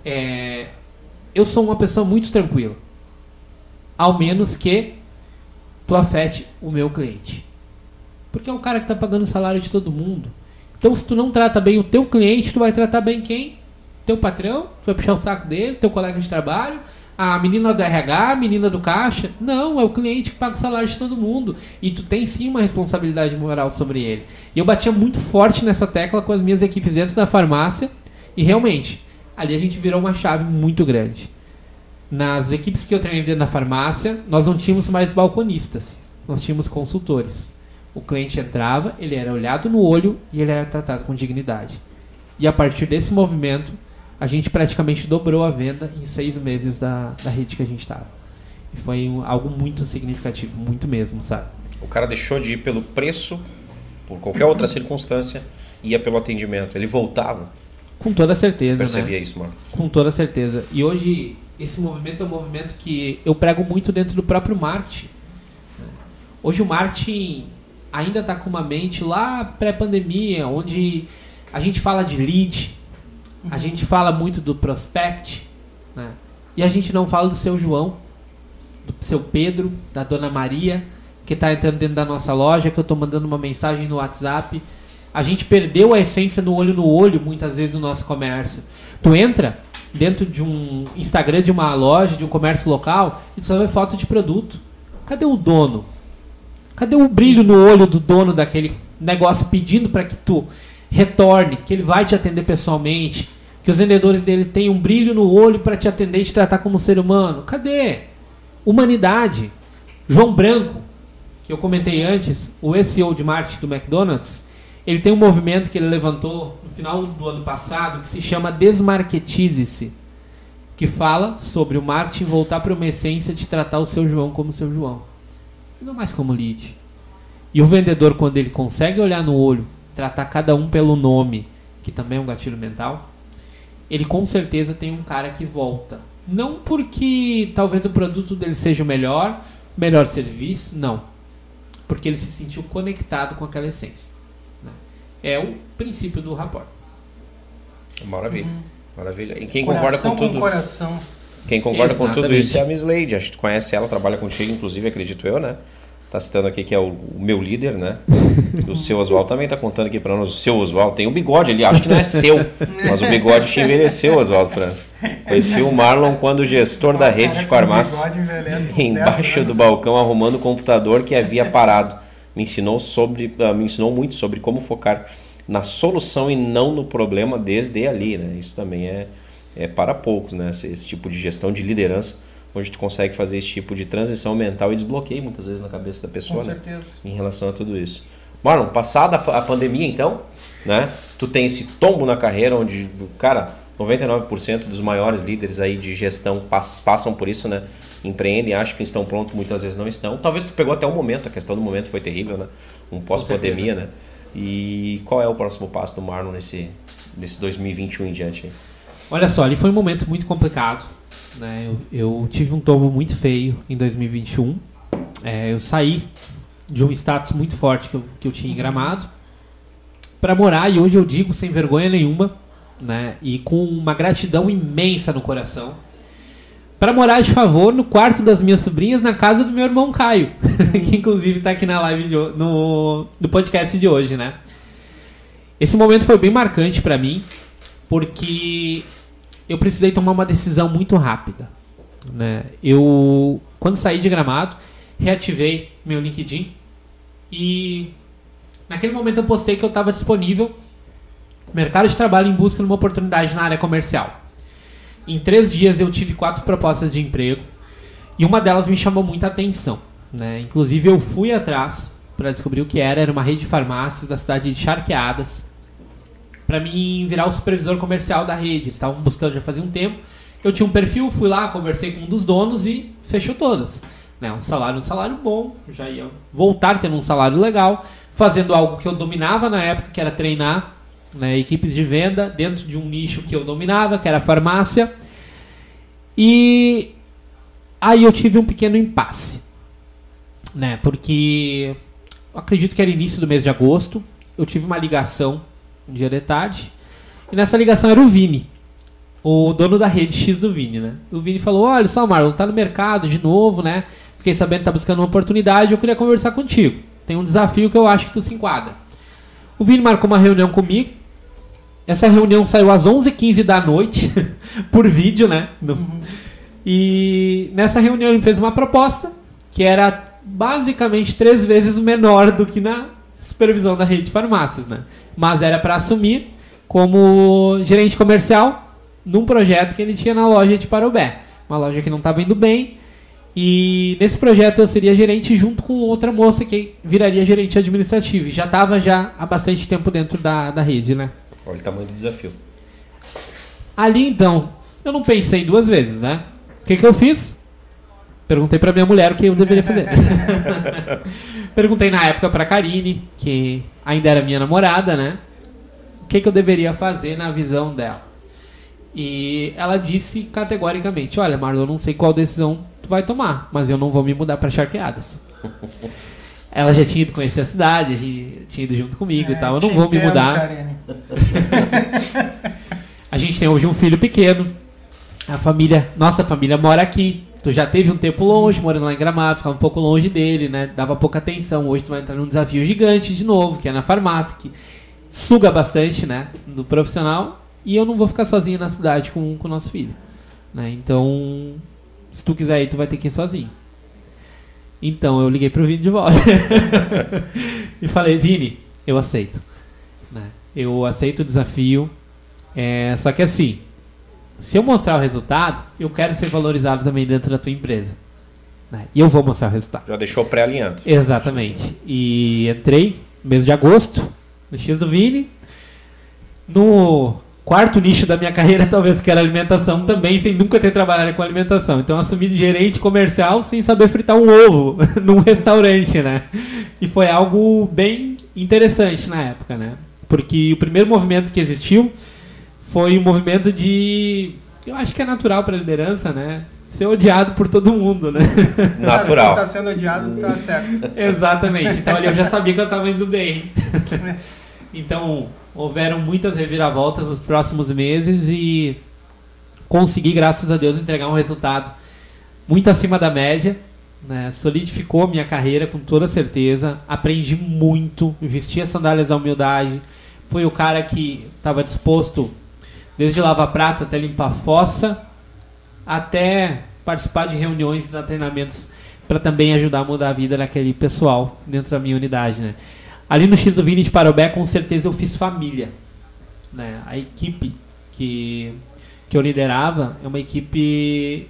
é, eu sou uma pessoa muito tranquila. Ao menos que tu afete o meu cliente. Porque é o cara que está pagando o salário de todo mundo. Então, se tu não trata bem o teu cliente, tu vai tratar bem quem? Teu patrão, tu vai puxar o saco dele, teu colega de trabalho, a menina do RH, a menina do caixa. Não, é o cliente que paga o salário de todo mundo. E tu tem sim uma responsabilidade moral sobre ele. E eu batia muito forte nessa tecla com as minhas equipes dentro da farmácia. E realmente, ali a gente virou uma chave muito grande. Nas equipes que eu treinei dentro da farmácia, nós não tínhamos mais balconistas, nós tínhamos consultores. O cliente entrava, ele era olhado no olho e ele era tratado com dignidade. E a partir desse movimento, a gente praticamente dobrou a venda em seis meses da, da rede que a gente estava. E foi um, algo muito significativo, muito mesmo, sabe? O cara deixou de ir pelo preço, por qualquer outra circunstância, ia pelo atendimento. Ele voltava. Com toda certeza. Percebia né? isso, mano. Com toda certeza. E hoje, esse movimento é um movimento que eu prego muito dentro do próprio marketing. Hoje o marketing ainda está com uma mente lá pré-pandemia, onde a gente fala de lead, a gente fala muito do prospect, né? e a gente não fala do seu João, do seu Pedro, da dona Maria, que está entrando dentro da nossa loja, que eu estou mandando uma mensagem no WhatsApp. A gente perdeu a essência no olho no olho, muitas vezes, no nosso comércio. Tu entra dentro de um Instagram de uma loja, de um comércio local, e tu só vê foto de produto. Cadê o dono? Cadê o brilho no olho do dono daquele negócio pedindo para que tu retorne, que ele vai te atender pessoalmente, que os vendedores dele tenham um brilho no olho para te atender e te tratar como ser humano? Cadê? Humanidade. João Branco, que eu comentei antes, o SEO de marketing do McDonald's, ele tem um movimento que ele levantou no final do ano passado que se chama Desmarketize-se, que fala sobre o marketing voltar para uma essência de tratar o seu João como seu João, e não mais como lead. E o vendedor, quando ele consegue olhar no olho, tratar cada um pelo nome, que também é um gatilho mental, ele com certeza tem um cara que volta. Não porque talvez o produto dele seja o melhor, melhor serviço, não. Porque ele se sentiu conectado com aquela essência. Né? É o princípio do rapport. Maravilha. Maravilha. E quem coração concorda com tudo. coração. Quem concorda com tudo Exatamente. isso é a Miss Lady. Acho que tu conhece ela, trabalha contigo, inclusive, acredito eu, né? Tá citando aqui que é o, o meu líder, né? [laughs] O seu Oswaldo também tá contando aqui pra nós. O seu Oswaldo tem um bigode ali, acho que não é seu, mas o bigode te envelheceu, Oswaldo França. Conheci o [laughs] Marlon quando gestor da rede de com farmácia. com embaixo dez do balcão arrumando o computador que havia parado. Me ensinou sobre, ah, me ensinou muito sobre como focar na solução e não no problema desde ali, né? Isso também é, é para poucos, né? Esse, esse tipo de gestão de liderança, onde tu consegue fazer esse tipo de transição mental e desbloqueio muitas vezes na cabeça da Com pessoa, né? certeza. Em relação a tudo isso. Marlon, passada a pandemia então, né? Tu tem esse tombo na carreira onde, cara, 99% dos maiores líderes aí de gestão pass- passam por isso, né? Empreendem, acham que estão prontos, muitas vezes não estão. Talvez tu pegou até um momento, a questão do momento foi terrível, né? Um pós-pandemia, né? E qual é o próximo passo do Marlon nesse, nesse 2021 em diante? aí? Olha só, ali foi um momento muito complicado. Né? Eu, eu tive um tombo muito feio em 2021. É, eu saí de um status muito forte que eu, que eu tinha em Gramado para morar, e hoje eu digo sem vergonha nenhuma, né? e com uma gratidão imensa no coração, para morar de favor no quarto das minhas sobrinhas na casa do meu irmão Caio, [laughs] que inclusive está aqui na live de, no, no podcast de hoje, né? Esse momento foi bem marcante para mim, porque eu precisei tomar uma decisão muito rápida. Né? Eu, quando saí de Gramado, reativei meu LinkedIn e naquele momento eu postei que eu estava disponível mercado de trabalho em busca de uma oportunidade na área comercial. Em três dias eu tive quatro propostas de emprego e uma delas me chamou muita atenção. Né? Inclusive eu fui atrás para descobrir o que era. Era uma rede de farmácias da cidade de Charqueadas para mim virar o supervisor comercial da rede. Eles estavam buscando já fazia um tempo. Eu tinha um perfil, fui lá, conversei com um dos donos e fechou todas. Né? Um salário, um salário bom, já ia voltar tendo um salário legal, fazendo algo que eu dominava na época, que era treinar né, equipes de venda dentro de um nicho que eu dominava, que era a farmácia. E aí eu tive um pequeno impasse, né? Porque acredito que era início do mês de agosto. Eu tive uma ligação um dia de tarde. E nessa ligação era o Vini, o dono da rede X do Vini, né? O Vini falou: Olha só, Marlon, tá no mercado de novo, né? fiquei sabendo que tá buscando uma oportunidade, eu queria conversar contigo. Tem um desafio que eu acho que tu se enquadra. O Vini marcou uma reunião comigo. Essa reunião saiu às 11h15 da noite, [laughs] por vídeo, né? No- E nessa reunião ele fez uma proposta que era basicamente três vezes menor do que na supervisão da rede de farmácias, né? Mas era para assumir como gerente comercial num projeto que ele tinha na loja de Parobé. Uma loja que não estava indo bem. E nesse projeto eu seria gerente junto com outra moça que viraria gerente administrativo. E já estava já há bastante tempo dentro da, da rede, né? Olha o tamanho do desafio. Ali então, eu não pensei duas vezes, né? O que, que eu fiz? Perguntei pra minha mulher o que eu deveria fazer. [laughs] Perguntei na época pra Karine, que ainda era minha namorada, né? O que, que eu deveria fazer na visão dela. E ela disse categoricamente: Olha, Marlon, eu não sei qual decisão tu vai tomar, mas eu não vou me mudar pra Charqueadas. [laughs] ela já tinha ido conhecer a cidade, já tinha ido junto comigo e É, tal. Eu não vou me mudar. [laughs] A gente tem hoje um filho pequeno. A família, nossa família mora aqui. Tu já teve um tempo longe, morando lá em Gramado, ficava um pouco longe dele, né? Dava pouca atenção. Hoje tu vai entrar num desafio gigante de novo, que é na farmácia, que suga bastante, né? Do profissional. E eu não vou ficar sozinho na cidade com com o nosso filho. Né? Então, se tu quiser ir, tu vai ter que ir sozinho. Então eu liguei pro Vini de volta. [laughs] e falei, Vini, eu aceito. Né? Eu aceito o desafio. É, só que assim, se eu mostrar o resultado, eu quero ser valorizado também dentro da tua empresa. né? E eu vou mostrar o resultado. Já deixou pré-alinhado. Exatamente. E entrei mês de agosto, no X do Vini. No quarto nicho da minha carreira, [laughs] talvez que era alimentação, também sem nunca ter trabalhado com alimentação. Então assumi de gerente comercial sem saber fritar um ovo [laughs] num restaurante, né? E foi algo bem interessante na época, né? Porque o primeiro movimento que existiu foi um movimento de. Eu acho que é natural para a liderança, né? Ser odiado por todo mundo, né? [laughs] Natural. Quem tá sendo odiado, tá certo. Exatamente. Então ali eu já sabia que eu estava indo bem. então houveram muitas reviravoltas nos próximos meses e consegui, graças a Deus, entregar um resultado muito acima da média. Né? Solidificou minha carreira com toda certeza. Aprendi muito, vesti as sandálias da humildade. Fui o cara que estava disposto, desde lavar prato até limpar fossa, até participar de reuniões e treinamentos para também ajudar a mudar a vida daquele pessoal dentro da minha unidade, né? Ali no X do Vini de Parobé, com certeza eu fiz família, né? A equipe que que eu liderava é uma equipe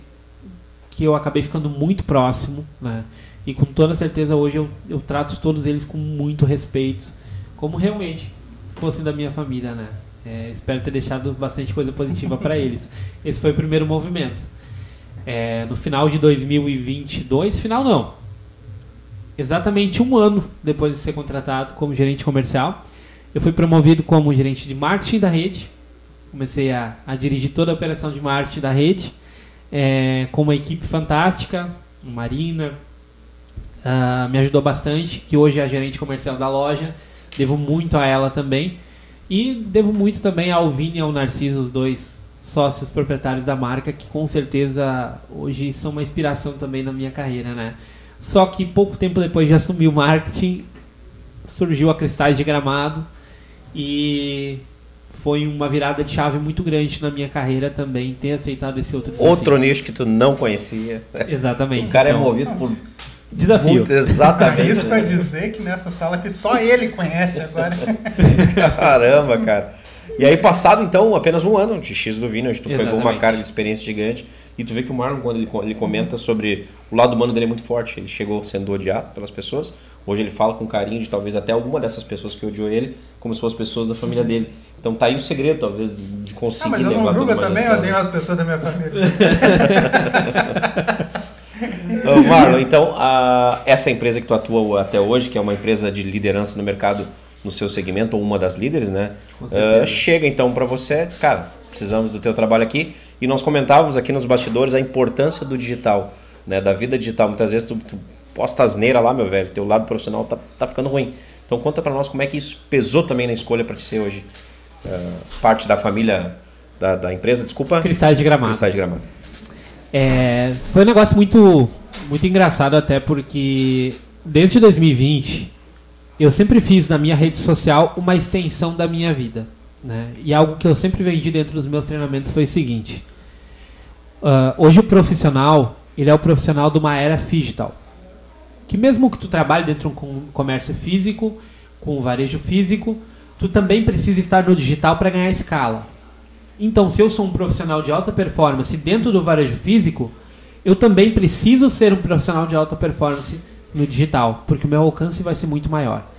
que eu acabei ficando muito próximo, né? E com toda certeza hoje eu, eu trato todos eles com muito respeito, como realmente fossem da minha família, né? É, espero ter deixado bastante coisa positiva para eles. [laughs] Esse foi o primeiro movimento. É, no final de 2022, final não, exatamente um ano depois de ser contratado como gerente comercial, eu fui promovido como gerente de marketing da rede. Comecei a, a dirigir toda a operação de marketing da rede, é, com uma equipe fantástica, Marina, ah, me ajudou bastante, que hoje é a gerente comercial da loja. Devo muito a ela também. E devo muito também ao Vini e ao Narciso, os dois sócios proprietários da marca, que com certeza hoje são uma inspiração também na minha carreira, né? Só que pouco tempo depois de assumir o marketing, surgiu a Cristais de Gramado e foi uma virada de chave muito grande na minha carreira também ter aceitado esse outro desafio. Outro nicho que tu não conhecia. Exatamente. O cara Então, é movido por Desafio. muito exatamente. Isso pra dizer que nessa sala que só ele conhece agora. [laughs] Caramba, cara. E aí, passado então apenas um ano de X do Vini, onde tu pegou uma Exatamente. carga de experiência gigante, e tu vê que o Marlon, quando ele, ele comenta sobre o lado humano dele é muito forte, ele chegou sendo odiado pelas pessoas, hoje ele fala com carinho de talvez até alguma dessas pessoas que odiou ele, como se fossem pessoas da família dele. Então tá aí o segredo, talvez, de conseguir Ah, mas eu não julgo, eu também resultado. odeio as pessoas da minha família. [laughs] Marlon, então, a- essa empresa que tu atua até hoje, que é uma empresa de liderança no mercado no seu segmento, ou uma das líderes, né? Eh, chega então para você diz, cara, precisamos do teu trabalho aqui. E nós comentávamos aqui nos bastidores a importância do digital, né? Da vida digital. Muitas vezes tu, tu posta asneira lá, meu velho, teu lado profissional tá, tá ficando ruim. Então conta para nós como é que isso pesou também na escolha para ser hoje eh, parte da família da, da empresa, desculpa. Cristais de Gramado. Cristais de Gramado. É, foi um negócio muito muito engraçado até porque desde 2020 eu sempre fiz na minha rede social uma extensão da minha vida. Né? E algo que eu sempre vendi dentro dos meus treinamentos foi o seguinte. Uh, hoje o profissional, ele é o profissional de uma era digital. Que mesmo que tu trabalhe dentro de um comércio físico, com um varejo físico, tu também precisa estar no digital para ganhar escala. Então, se eu sou um profissional de alta performance dentro do varejo físico, eu também preciso ser um profissional de alta performance no digital, porque o meu alcance vai ser muito maior.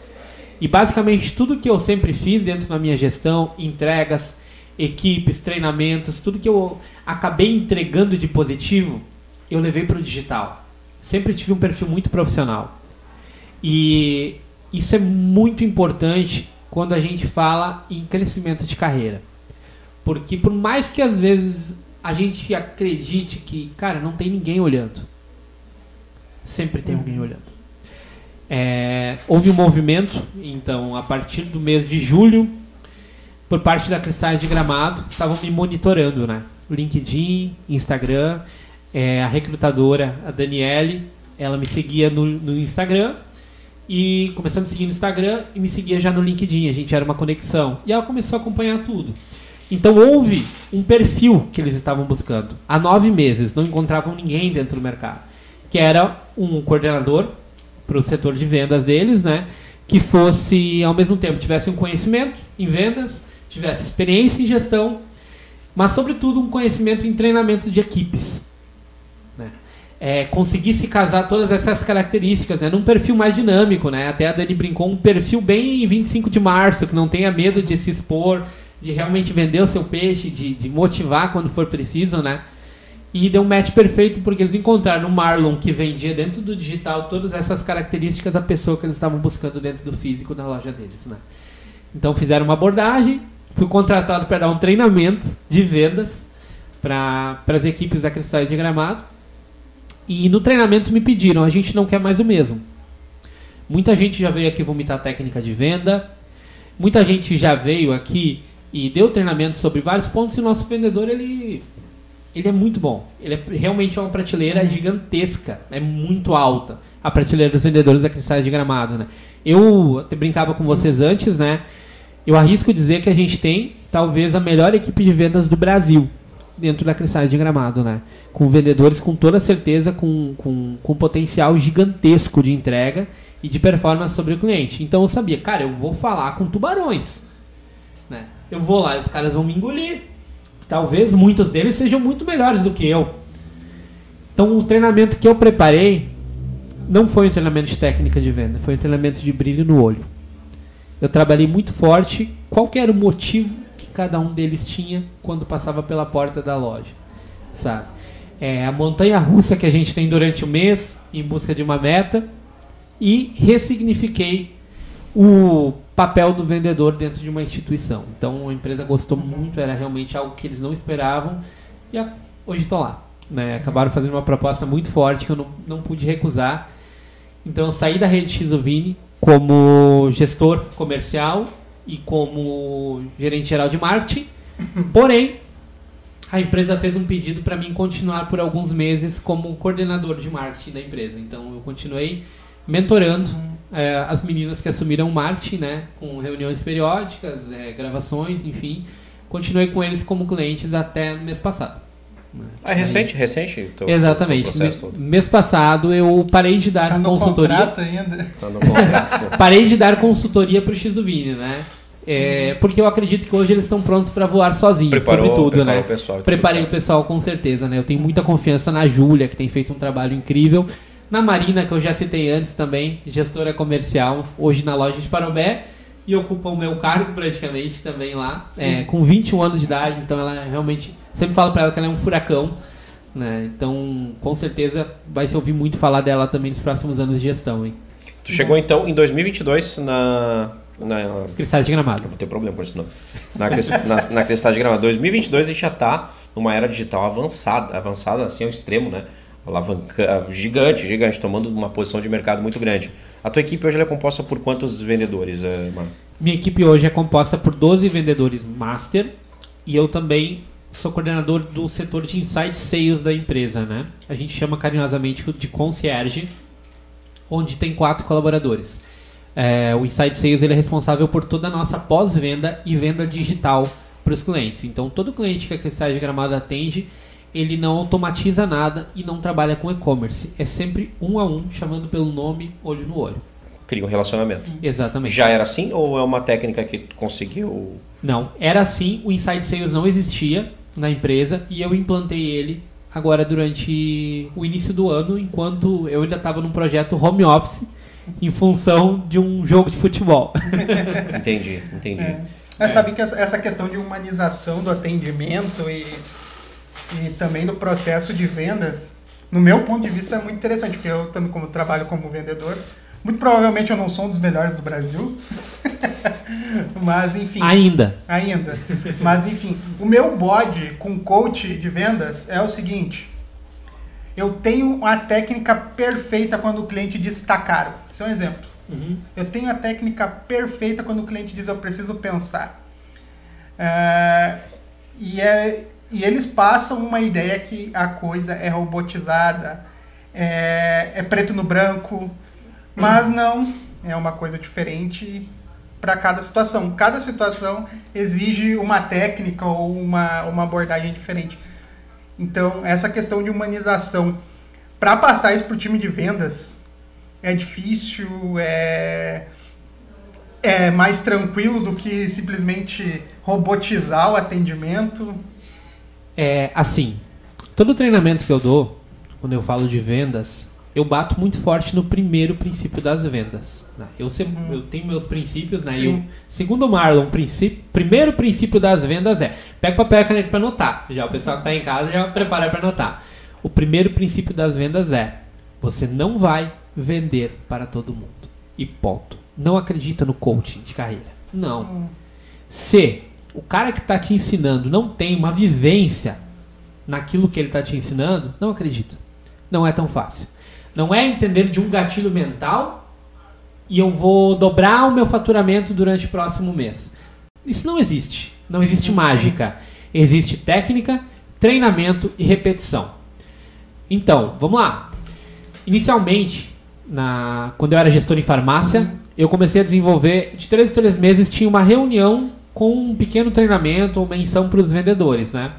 E basicamente tudo que eu sempre fiz dentro da minha gestão, entregas, equipes, treinamentos, tudo que eu acabei entregando de positivo, eu levei para o digital. Sempre tive um perfil muito profissional. E isso é muito importante quando a gente fala em crescimento de carreira. Porque por mais que às vezes a gente acredite que, cara, não tem ninguém olhando. Sempre tem alguém olhando. É, houve um movimento, então, a partir do mês de julho, por parte da Cristais de Gramado, estavam me monitorando, né? LinkedIn, Instagram, é, a recrutadora, a Daniele, ela me seguia no, no Instagram e começou a me seguir no Instagram e me seguia já no LinkedIn. A gente era uma conexão. E ela começou a acompanhar tudo. Então houve um perfil que eles estavam buscando. Há nove meses não encontravam ninguém dentro do mercado. Que era um coordenador para o setor de vendas deles, né? Que fosse, ao mesmo tempo, tivesse um conhecimento em vendas, tivesse experiência em gestão, mas, sobretudo, um conhecimento em treinamento de equipes. Né? É, conseguisse casar todas essas características né? num perfil mais dinâmico. Né? Até a Dani brincou, um perfil bem 25 de março, que não tenha medo de se expor, de realmente vender o seu peixe, de, de motivar quando for preciso, né? E deu um match perfeito porque eles encontraram no Marlon, que vendia dentro do digital todas essas características, a pessoa que eles estavam buscando dentro do físico da loja deles, né? Então fizeram uma abordagem, fui contratado para dar um treinamento de vendas para as equipes da Cristais de Gramado. E no treinamento me pediram, a gente não quer mais o mesmo. Muita gente já veio aqui vomitar técnica de venda, muita gente já veio aqui e deu treinamento sobre vários pontos e o nosso vendedor ele ele é muito bom. Ele é realmente uma prateleira gigantesca, é muito alta a prateleira dos vendedores da Cristais de Gramado, né? Eu até brincava com vocês antes, né? Eu arrisco dizer que a gente tem talvez a melhor equipe de vendas do Brasil dentro da Cristais de Gramado, né? Com vendedores com toda certeza com, com, com potencial gigantesco de entrega e de performance sobre o cliente. Então eu sabia, cara, eu vou falar com tubarões. Né? Eu vou lá, os caras vão me engolir. Talvez muitos deles sejam muito melhores do que eu. Então o treinamento que eu preparei não foi um treinamento de técnica de venda, foi um treinamento de brilho no olho. Eu trabalhei muito forte qual era o motivo que cada um deles tinha quando passava pela porta da loja, sabe? É a montanha russa que a gente tem durante o mês em busca de uma meta e ressignifiquei o papel do vendedor dentro de uma instituição. Então a empresa gostou muito, era realmente algo que eles não esperavam e a, hoje estou lá. Né? Acabaram fazendo uma proposta muito forte que eu não, não pude recusar. Então eu saí da rede Xovini como gestor comercial e como gerente geral de marketing. Porém, a empresa fez um pedido para mim continuar por alguns meses como coordenador de marketing da empresa. Então eu continuei mentorando é, as meninas que assumiram o marketing, né? Com reuniões periódicas, é, gravações, enfim. Continuei com eles como clientes até no mês passado. Ah, é recente, Aí, recente? Teu, Exatamente. Teu mês passado eu parei de dar tá no consultoria. Contrato ainda. Tá no contrato. [laughs] parei de dar consultoria para o X do Vini, né? É. Porque eu acredito que hoje eles estão prontos para voar sozinhos, preparou, sobretudo, né? O pessoal, Preparei o pessoal com certeza, né? Eu tenho muita confiança na Júlia, que tem feito um trabalho incrível na Marina, que eu já citei antes também, gestora comercial, hoje na loja de Parobé, e ocupa o meu cargo praticamente também lá, é, com 21 anos de idade, então ela realmente, sempre falo para ela que ela é um furacão, né? Então, com certeza vai se ouvir muito falar dela também nos próximos anos de gestão, hein? Tu chegou então em 2022 na na Cristais de Gramado. vou ter problema com isso não. Na, [laughs] na, na Cristais de Gramado. 2022 a gente já está numa era digital avançada, avançada assim ao extremo, né? Alavanca gigante, gigante, tomando uma posição de mercado muito grande. A tua equipe hoje é composta por quantos vendedores, eh, Minha equipe hoje é composta por 12 vendedores master e eu também sou coordenador do setor de Inside Sales da empresa, né? A gente chama carinhosamente de concierge, onde tem quatro colaboradores. É, o Inside Sales ele é responsável por toda a nossa pós-venda e venda digital para os clientes. Então, todo cliente que a Cristais de Gramado atende, ele não automatiza nada e não trabalha com e-commerce. É sempre um a um, chamando pelo nome, olho no olho. Cria um relacionamento. Exatamente. Já era assim ou é uma técnica que tu conseguiu? Não, era assim, o Inside Sales não existia na empresa e eu implantei ele agora durante o início do ano, enquanto eu ainda estava num projeto home office em função de um jogo de futebol. [laughs] [laughs] entendi, entendi. É. É, sabe que essa questão de humanização do atendimento e, e também do processo de vendas, no meu ponto de vista, é muito interessante, porque eu, também como trabalho como vendedor, muito provavelmente eu não sou um dos melhores do Brasil. [laughs] Mas enfim. Ainda. Ainda. Mas enfim, o meu bode com coach de vendas é o seguinte. Eu tenho a técnica perfeita quando o cliente diz está caro. Isso é um exemplo. Uhum. Eu tenho a técnica perfeita quando o cliente diz eu preciso pensar. É, e, é, e eles passam uma ideia que a coisa é robotizada, é, é preto no branco, mas não, é uma coisa diferente para cada situação. Cada situação exige uma técnica ou uma, uma abordagem diferente. Então, essa questão de humanização, para passar isso para o time de vendas, é difícil, é, é mais tranquilo do que simplesmente robotizar o atendimento. É assim, todo treinamento que eu dou, quando eu falo de vendas, eu bato muito forte no primeiro princípio das vendas. Né? Eu, sempre, eu tenho meus princípios, né? E segundo o Marlon, o princípio, primeiro princípio das vendas é pega papel e caneta para anotar. Já o pessoal que está em casa já prepara para anotar. O primeiro princípio das vendas é você não vai vender para todo mundo. E ponto. Não acredita no coaching de carreira. Não. Hum. Se o cara que está te ensinando não tem uma vivência naquilo que ele está te ensinando, não acredita. Não é tão fácil. Não é entender de um gatilho mental e eu vou dobrar o meu faturamento durante o próximo mês. Isso não existe. Não existe mágica. Existe técnica, treinamento e repetição. Então, vamos lá. Inicialmente, na, quando eu era gestor em farmácia, eu comecei a desenvolver, de três em três meses, tinha uma reunião com um pequeno treinamento ou menção para os vendedores, né?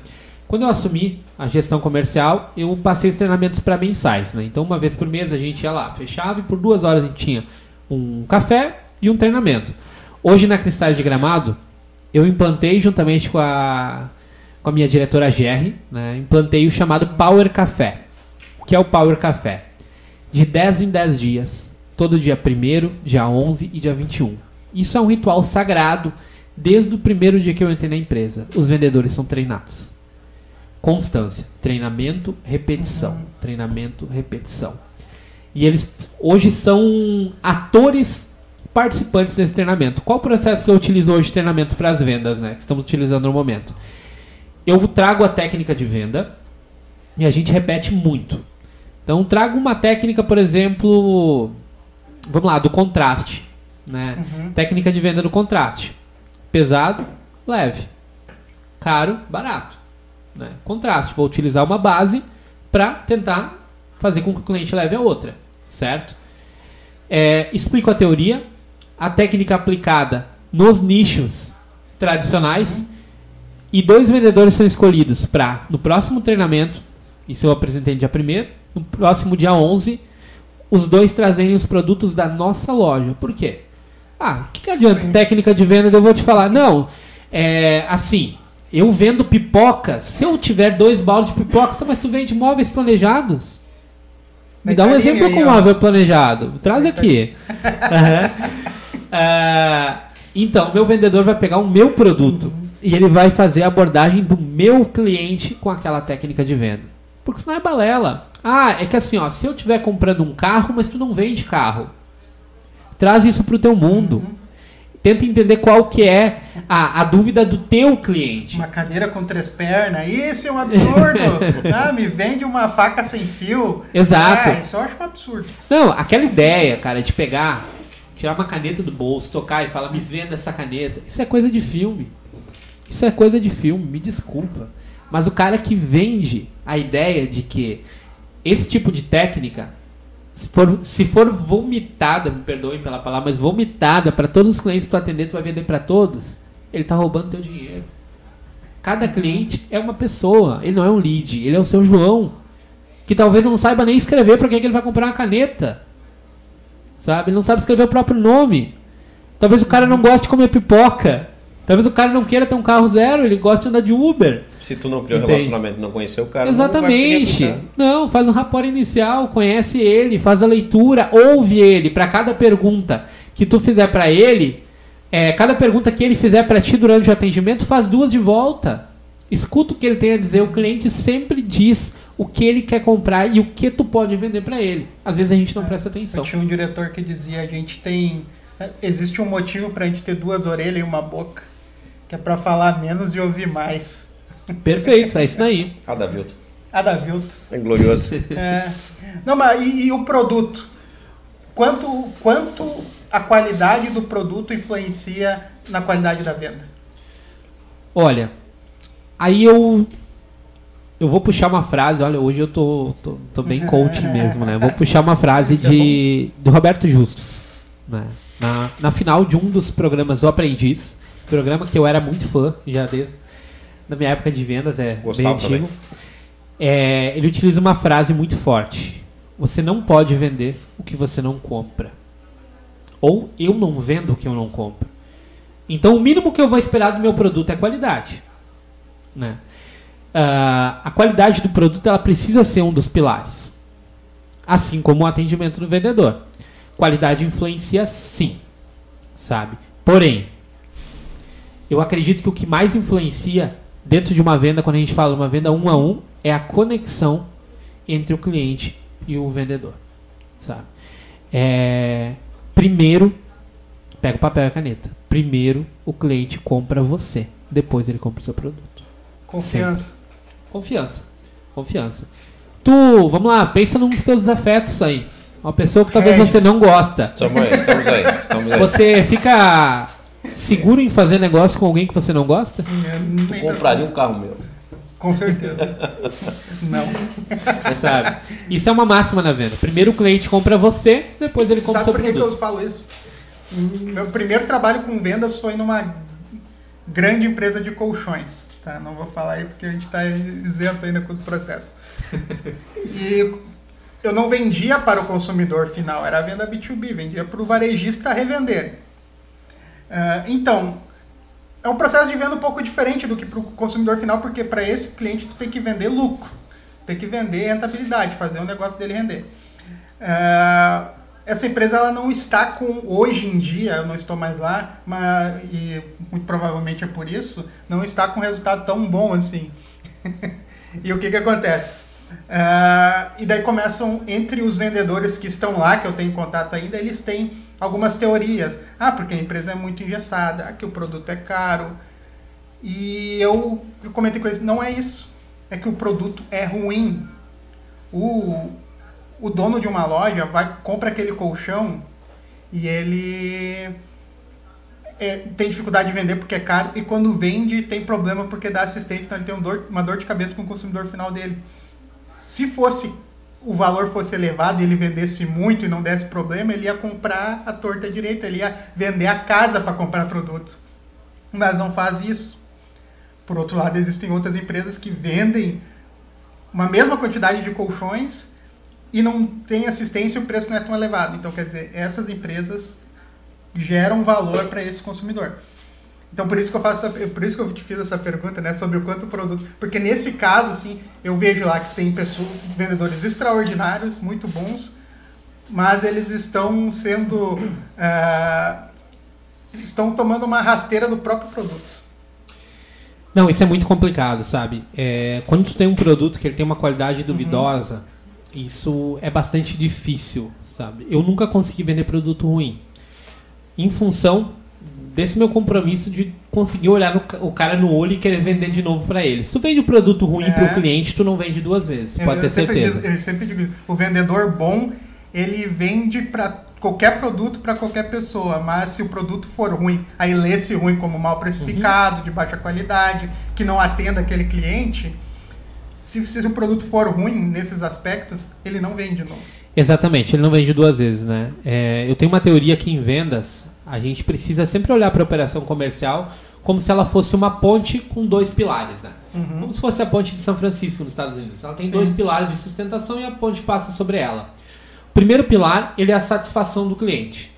Quando eu assumi a gestão comercial, eu passei os treinamentos para mensais. Né? Então, uma vez por mês a gente ia lá, fechava e por duas horas a gente tinha um café e um treinamento. Hoje, na Cristais de Gramado, eu implantei juntamente com a, com a minha diretora GR, né, implantei o chamado Power Café. O que é o Power Café? De 10 em 10 dias, todo dia 1 dia 11 e dia 21. Isso é um ritual sagrado desde o primeiro dia que eu entrei na empresa. Os vendedores são treinados constância, treinamento, repetição, uhum. treinamento, repetição. E eles hoje são atores participantes desse treinamento. Qual o processo que eu utilizo hoje de treinamento para as vendas, né? Que estamos utilizando no momento. Eu trago a técnica de venda e a gente repete muito. Então trago uma técnica, por exemplo, vamos lá, do contraste, né? Uhum. Técnica de venda do contraste. Pesado, leve. Caro, barato. Né? Contraste, vou utilizar uma base para tentar fazer com que o cliente leve a outra, certo? É, explico a teoria, a técnica aplicada nos nichos tradicionais e dois vendedores são escolhidos para, no próximo treinamento, isso eu apresentei no dia 1 no próximo dia 11, os dois trazerem os produtos da nossa loja. Por quê? Ah, o que, que adianta técnica de venda? Eu vou te falar. Não, é assim, eu vendo pipocas. Se eu tiver dois baldes de pipocas, tá, mas tu vende móveis planejados? Me dá um exemplo com móvel planejado. Traz aqui. [laughs] uhum. uh, então, meu vendedor vai pegar o meu produto uhum. e ele vai fazer a abordagem do meu cliente com aquela técnica de venda. Porque senão é balela. Ah, é que assim, ó, se eu estiver comprando um carro, mas tu não vende carro. Traz isso pro teu mundo. Uhum. Tenta entender qual que é a, a dúvida do teu cliente. Uma cadeira com três pernas, isso é um absurdo. [laughs] ah, me vende uma faca sem fio. Exato. Ah, isso eu acho um absurdo. Não, aquela ideia, cara, de pegar, tirar uma caneta do bolso, tocar e falar, me venda essa caneta. Isso é coisa de filme. Isso é coisa de filme, me desculpa. Mas o cara que vende a ideia de que esse tipo de técnica, se for, se for vomitada, me perdoem pela palavra, mas vomitada para todos os clientes que tu atender, tu vai vender para todos, ele está roubando teu dinheiro. Cada cliente é uma pessoa, ele não é um lead, ele é o seu João, que talvez não saiba nem escrever para que, que ele vai comprar uma caneta. Sabe? Ele não sabe escrever o próprio nome. Talvez o cara não goste de comer pipoca. Talvez o cara não queira ter um carro zero, ele gosta de andar de Uber. Se tu não criou Entende? relacionamento, não conheceu o cara, Exatamente. não Não, faz um rapport inicial, conhece ele, faz a leitura, ouve ele. Para cada pergunta que tu fizer para ele, é, cada pergunta que ele fizer para ti durante o atendimento, faz duas de volta. Escuta o que ele tem a dizer. O cliente sempre diz o que ele quer comprar e o que tu pode vender para ele. Às vezes a gente não presta Eu atenção. tinha um diretor que dizia: a gente tem. Existe um motivo pra gente ter duas orelhas e uma boca, que é pra falar menos e ouvir mais. Perfeito, é isso daí. Ah, Davilton. Ah. É glorioso. É. Não, mas e, e o produto? Quanto, quanto a qualidade do produto influencia na qualidade da venda? Olha, aí eu eu vou puxar uma frase, olha, hoje eu tô, tô, tô bem [laughs] coaching mesmo, né? Vou puxar uma frase é de do Roberto Justus, né? Na, na final de um dos programas O Aprendiz, programa que eu era muito fã, já desde na minha época de vendas, é Gostava bem antigo. É, ele utiliza uma frase muito forte. Você não pode vender o que você não compra. Ou eu não vendo o que eu não compro. Então o mínimo que eu vou esperar do meu produto é qualidade. Né? Ah, a qualidade do produto ela precisa ser um dos pilares. Assim como o atendimento do vendedor. Qualidade influencia sim. Sabe? Porém, eu acredito que o que mais influencia dentro de uma venda, quando a gente fala de uma venda um a um, é a conexão entre o cliente e o vendedor. Sabe? É, primeiro, pega o papel e a caneta. Primeiro, o cliente compra você. Depois ele compra o seu produto. Confiança. Confiança. Confiança. Tu, vamos lá, pensa num dos teus desafetos aí. Uma pessoa que talvez É você não gosta. Estamos aí, estamos aí. Estamos aí. Você fica seguro em fazer negócio com alguém que você não gosta? Eu nem compraria um carro meu. Com certeza. [laughs] Não. Sabe? Isso é uma máxima na venda. Primeiro o cliente compra você, depois ele compra o Sabe seu por que, que produto. eu falo isso? Meu primeiro trabalho com vendas foi numa grande empresa de colchões. Tá? Não vou falar aí porque a gente está isento ainda com os processos. [laughs] E eu não vendia para o consumidor final, era a venda B2B, vendia para o varejista revender. Ah, então, é um processo de venda um pouco diferente do que para o consumidor final, porque para esse cliente tu tem que vender lucro, tem que vender rentabilidade, fazer o negócio dele render. Ah, essa empresa ela não está com, hoje em dia, eu não estou mais lá, mas, e muito provavelmente é por isso, não está com resultado tão bom assim. [laughs] e o que, que acontece? Ah, e daí começam, entre os vendedores que estão lá, que eu tenho contato ainda, eles têm algumas teorias. Ah, porque a empresa é muito engessada, ah, que o produto é caro. E eu, eu comentei com eles, não é isso. É que o produto é ruim. O, o dono de uma loja vai compra aquele colchão e ele é, tem dificuldade de vender porque é caro e quando vende tem problema porque dá assistência, então ele tem um dor- uma dor de cabeça com o consumidor final dele. Se fosse o valor fosse elevado e ele vendesse muito e não desse problema, ele ia comprar a torta direita, ele ia vender a casa para comprar produto. Mas não faz isso. Por outro lado, existem outras empresas que vendem uma mesma quantidade de colchões e não tem assistência e o preço não é tão elevado. Então, quer dizer, essas empresas geram valor para esse consumidor. Então, por isso que eu faço, por isso que eu te fiz essa pergunta, né, sobre o quanto o produto, porque nesse caso, assim, eu vejo lá que tem pessoas, vendedores extraordinários, muito bons, mas eles estão sendo, ah, estão tomando uma rasteira do próprio produto. Não, isso é muito complicado, sabe? É, quando tu tem um produto que ele tem uma qualidade duvidosa, isso é bastante difícil, sabe? Eu nunca consegui vender produto ruim. Em função desse meu compromisso de conseguir olhar no o cara no olho e querer vender de novo para ele. Se tu vende o produto ruim É. pro cliente, tu não vende duas vezes, Eu- pode ter eu sempre certeza. digo- eu sempre digo, o vendedor bom, ele vende para qualquer produto para qualquer pessoa, mas se o produto for ruim, aí lê-se ruim como mal precificado, de baixa qualidade, que não atenda aquele cliente, se, se o produto for ruim nesses aspectos, ele não vende de novo. Exatamente, ele não vende duas vezes, né? É, eu tenho uma teoria que em vendas a gente precisa sempre olhar para a operação comercial como se ela fosse uma ponte com dois pilares, né? Uhum. Como se fosse a ponte de São Francisco nos Estados Unidos. Ela tem Sim. dois pilares de sustentação e a ponte passa sobre ela. O primeiro pilar ele é a satisfação do cliente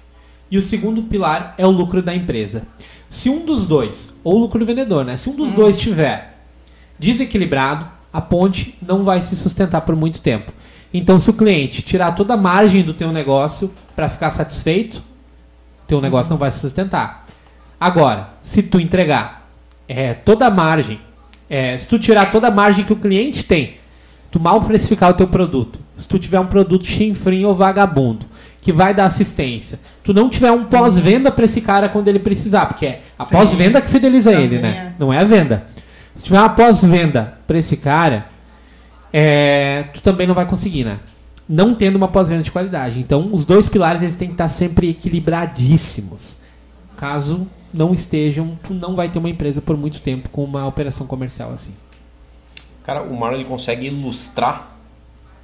e o segundo pilar é o lucro da empresa. Se um dos dois, ou o lucro do vendedor, né? Se um dos dois estiver desequilibrado, a ponte não vai se sustentar por muito tempo. Então, se o cliente tirar toda a margem do teu negócio para ficar satisfeito, teu negócio não vai se sustentar. Agora, se tu entregar é, toda a margem, é, se tu tirar toda a margem que o cliente tem, tu mal precificar o teu produto, se tu tiver um produto chinfrim ou vagabundo, que vai dar assistência, tu não tiver um pós-venda para esse cara quando ele precisar, porque é a pós-venda que fideliza Também ele, né? é. Não é a venda. Se tiver uma pós-venda para esse cara, é, tu também não vai conseguir, né? Não tendo uma pós-venda de qualidade. Então, os dois pilares eles têm que estar sempre equilibradíssimos. Caso não estejam, tu não vai ter uma empresa por muito tempo com uma operação comercial assim. Cara, o Marlon ele consegue ilustrar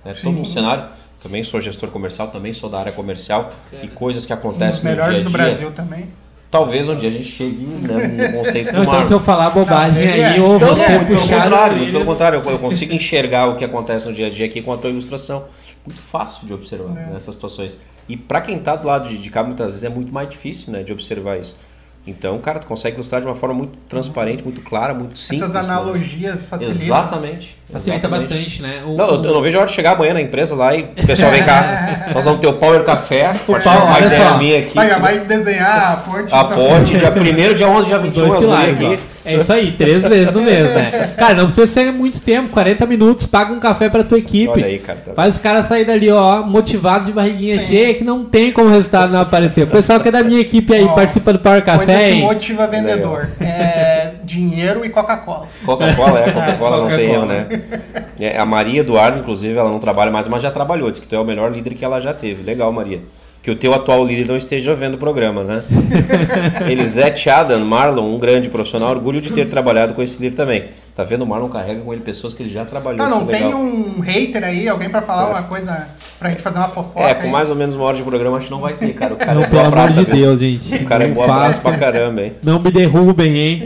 né, todo um cenário. Também sou gestor comercial, também sou da área comercial e coisas que Um acontecem no dia a melhores dia. do Brasil também. Talvez um dia a gente chegue né, no [laughs] conceito Não, do então, se eu falar bobagem Não, aí, é. ou Então, você é, pelo puxar. contrário, ele- pelo contrário, eu eu consigo enxergar o que acontece no dia a dia aqui com a tua ilustração. Muito fácil de observar É. nessas situações. E para quem tá do lado de, de cá, muitas vezes é muito mais difícil né, de observar isso. Então, cara, tu consegue ilustrar de uma forma muito transparente, muito clara, muito simples. Essas né? analogias facilitam. Exatamente. Facilita exatamente. bastante, né? O- Não, eu, eu não vejo a hora de chegar amanhã na empresa lá e o pessoal vem cá. [laughs] Nós vamos ter o Power Café. Paulo, uma olha ideia minha aqui. Vai, vai desenhar a ponte. A ponte, dia 1 dia 11, dia Os 21, dois pilares, ó. É isso aí, três vezes no mês, né? [laughs] Cara, não precisa ser muito tempo, 40 minutos, paga um café pra tua equipe. Olha aí, cara. tá- Faz os caras sair dali, ó, motivado de barriguinha Sim. cheia, que não tem como o resultado não aparecer. O pessoal que é da minha equipe aí, Ó, participa do Power Coisa Café, que hein? motiva vendedor. É dinheiro e Coca-Cola. Coca-Cola, é, [laughs] Coca-Cola não tem erro, Coca-Cola. né? É, a Maria Eduardo, inclusive, ela não trabalha mais, mas já trabalhou. Diz que tu é o melhor líder que ela já teve. Legal, Maria. Que o teu atual líder não esteja vendo o programa, né? [laughs] Elisete Adam, Marlon, um grande profissional, orgulho de ter trabalhado com esse líder também. Tá vendo? O Marlon carrega com ele pessoas que ele já trabalhou. Isso não é tem legal. um hater aí, alguém pra falar uma coisa, pra gente fazer uma fofoca? É, com aí? mais ou menos uma hora de programa, acho que não vai ter, cara. O cara Não, é pelo amor de viu? Deus, gente. O cara é não boa praça pra caramba, hein? Não me derrubem, hein?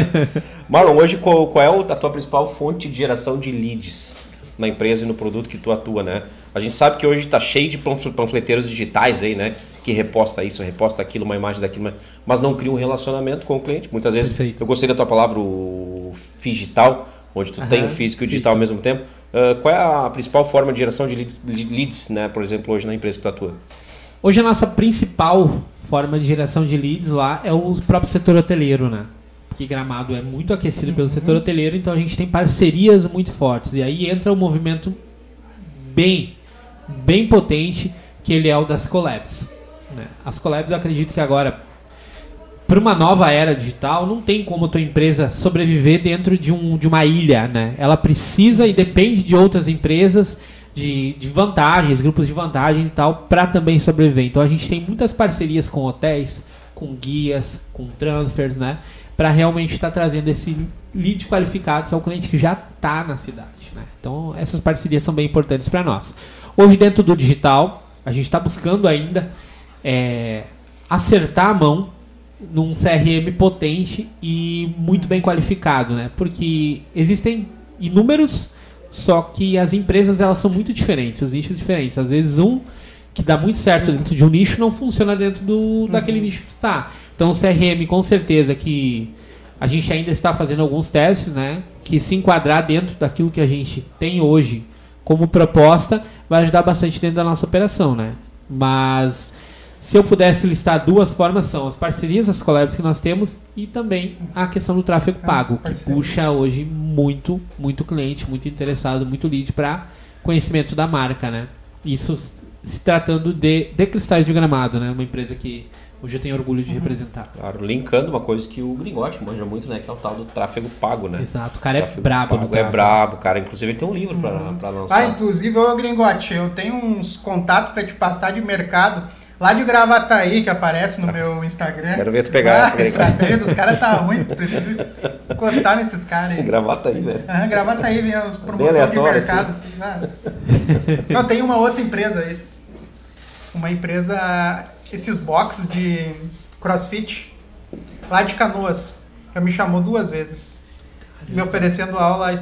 [laughs] Marlon, hoje qual, qual é a tua principal fonte de geração de leads na empresa e no produto que tu atua, né? A gente sabe que hoje está cheio de panfle- panfleteiros digitais aí, né? Que reposta isso, reposta aquilo, uma imagem daquilo, mas- não cria um relacionamento com o cliente. Muitas vezes, Perfeito. eu gostei da tua palavra, o digital, onde tu Aham, tem o físico e o digital ao mesmo tempo. Ah, qual é a principal forma de geração de leads, leads, né? Por exemplo, hoje na empresa que tu atua? Hoje a nossa principal forma de geração de leads lá é o próprio setor hoteleiro, né? Porque Gramado é muito aquecido pelo setor hoteleiro, então a gente tem parcerias muito fortes. E aí entra um movimento bem, bem potente, que ele é o das collabs. né? As collabs eu acredito que agora, para uma nova era digital, não tem como a tua empresa sobreviver dentro de, um, de uma ilha, né? Ela precisa e depende de outras empresas, de, de vantagens, grupos de vantagens e tal, para também sobreviver. Então a gente tem muitas parcerias com hotéis, com guias, com transfers, né? Para realmente estar trazendo esse lead qualificado, que é o cliente que já está na cidade. Né? Então essas parcerias são bem importantes para nós. Hoje dentro do digital, a gente está buscando ainda é, acertar a mão num CRM potente e muito bem qualificado, né? Porque existem inúmeros, só que as empresas elas são muito diferentes, os nichos diferentes. Às vezes um que dá muito certo dentro de um nicho não funciona dentro do, daquele nicho que tu tá. Então o CRM com certeza que a gente ainda está fazendo alguns testes, né? Que se enquadrar dentro daquilo que a gente tem hoje como proposta vai ajudar bastante dentro da nossa operação, né? Mas se eu pudesse listar duas formas são as parcerias, as collabs que nós temos e também a questão do tráfego Ah, pago, que puxa hoje muito, muito cliente, muito interessado, muito lead para conhecimento da marca, né? Isso se tratando de, de Cristais de Gramado, né? Uma empresa que hoje eu tenho orgulho de representar. Claro, linkando uma coisa que o Gringote manja muito, né? Que é o tal do tráfego pago, né? Exato, o cara é brabo pago, É brabo, cara. Inclusive ele tem um livro pra, pra lançar. Ah, inclusive, ô Gringote, eu tenho uns contatos pra te passar de mercado Lá de Gravataí, que aparece no meu Instagram. Quero ver tu pegar ah, essa A estratégia dos caras tá ruim, tu precisa cortar nesses caras aí. Gravata aí, velho. Aham, Gravataí vem as promoções de mercado. Assim. ah. Não, tem uma outra empresa, esse- uma empresa, esses boxes de crossfit, lá de Canoas, já me chamou duas vezes, me oferecendo aula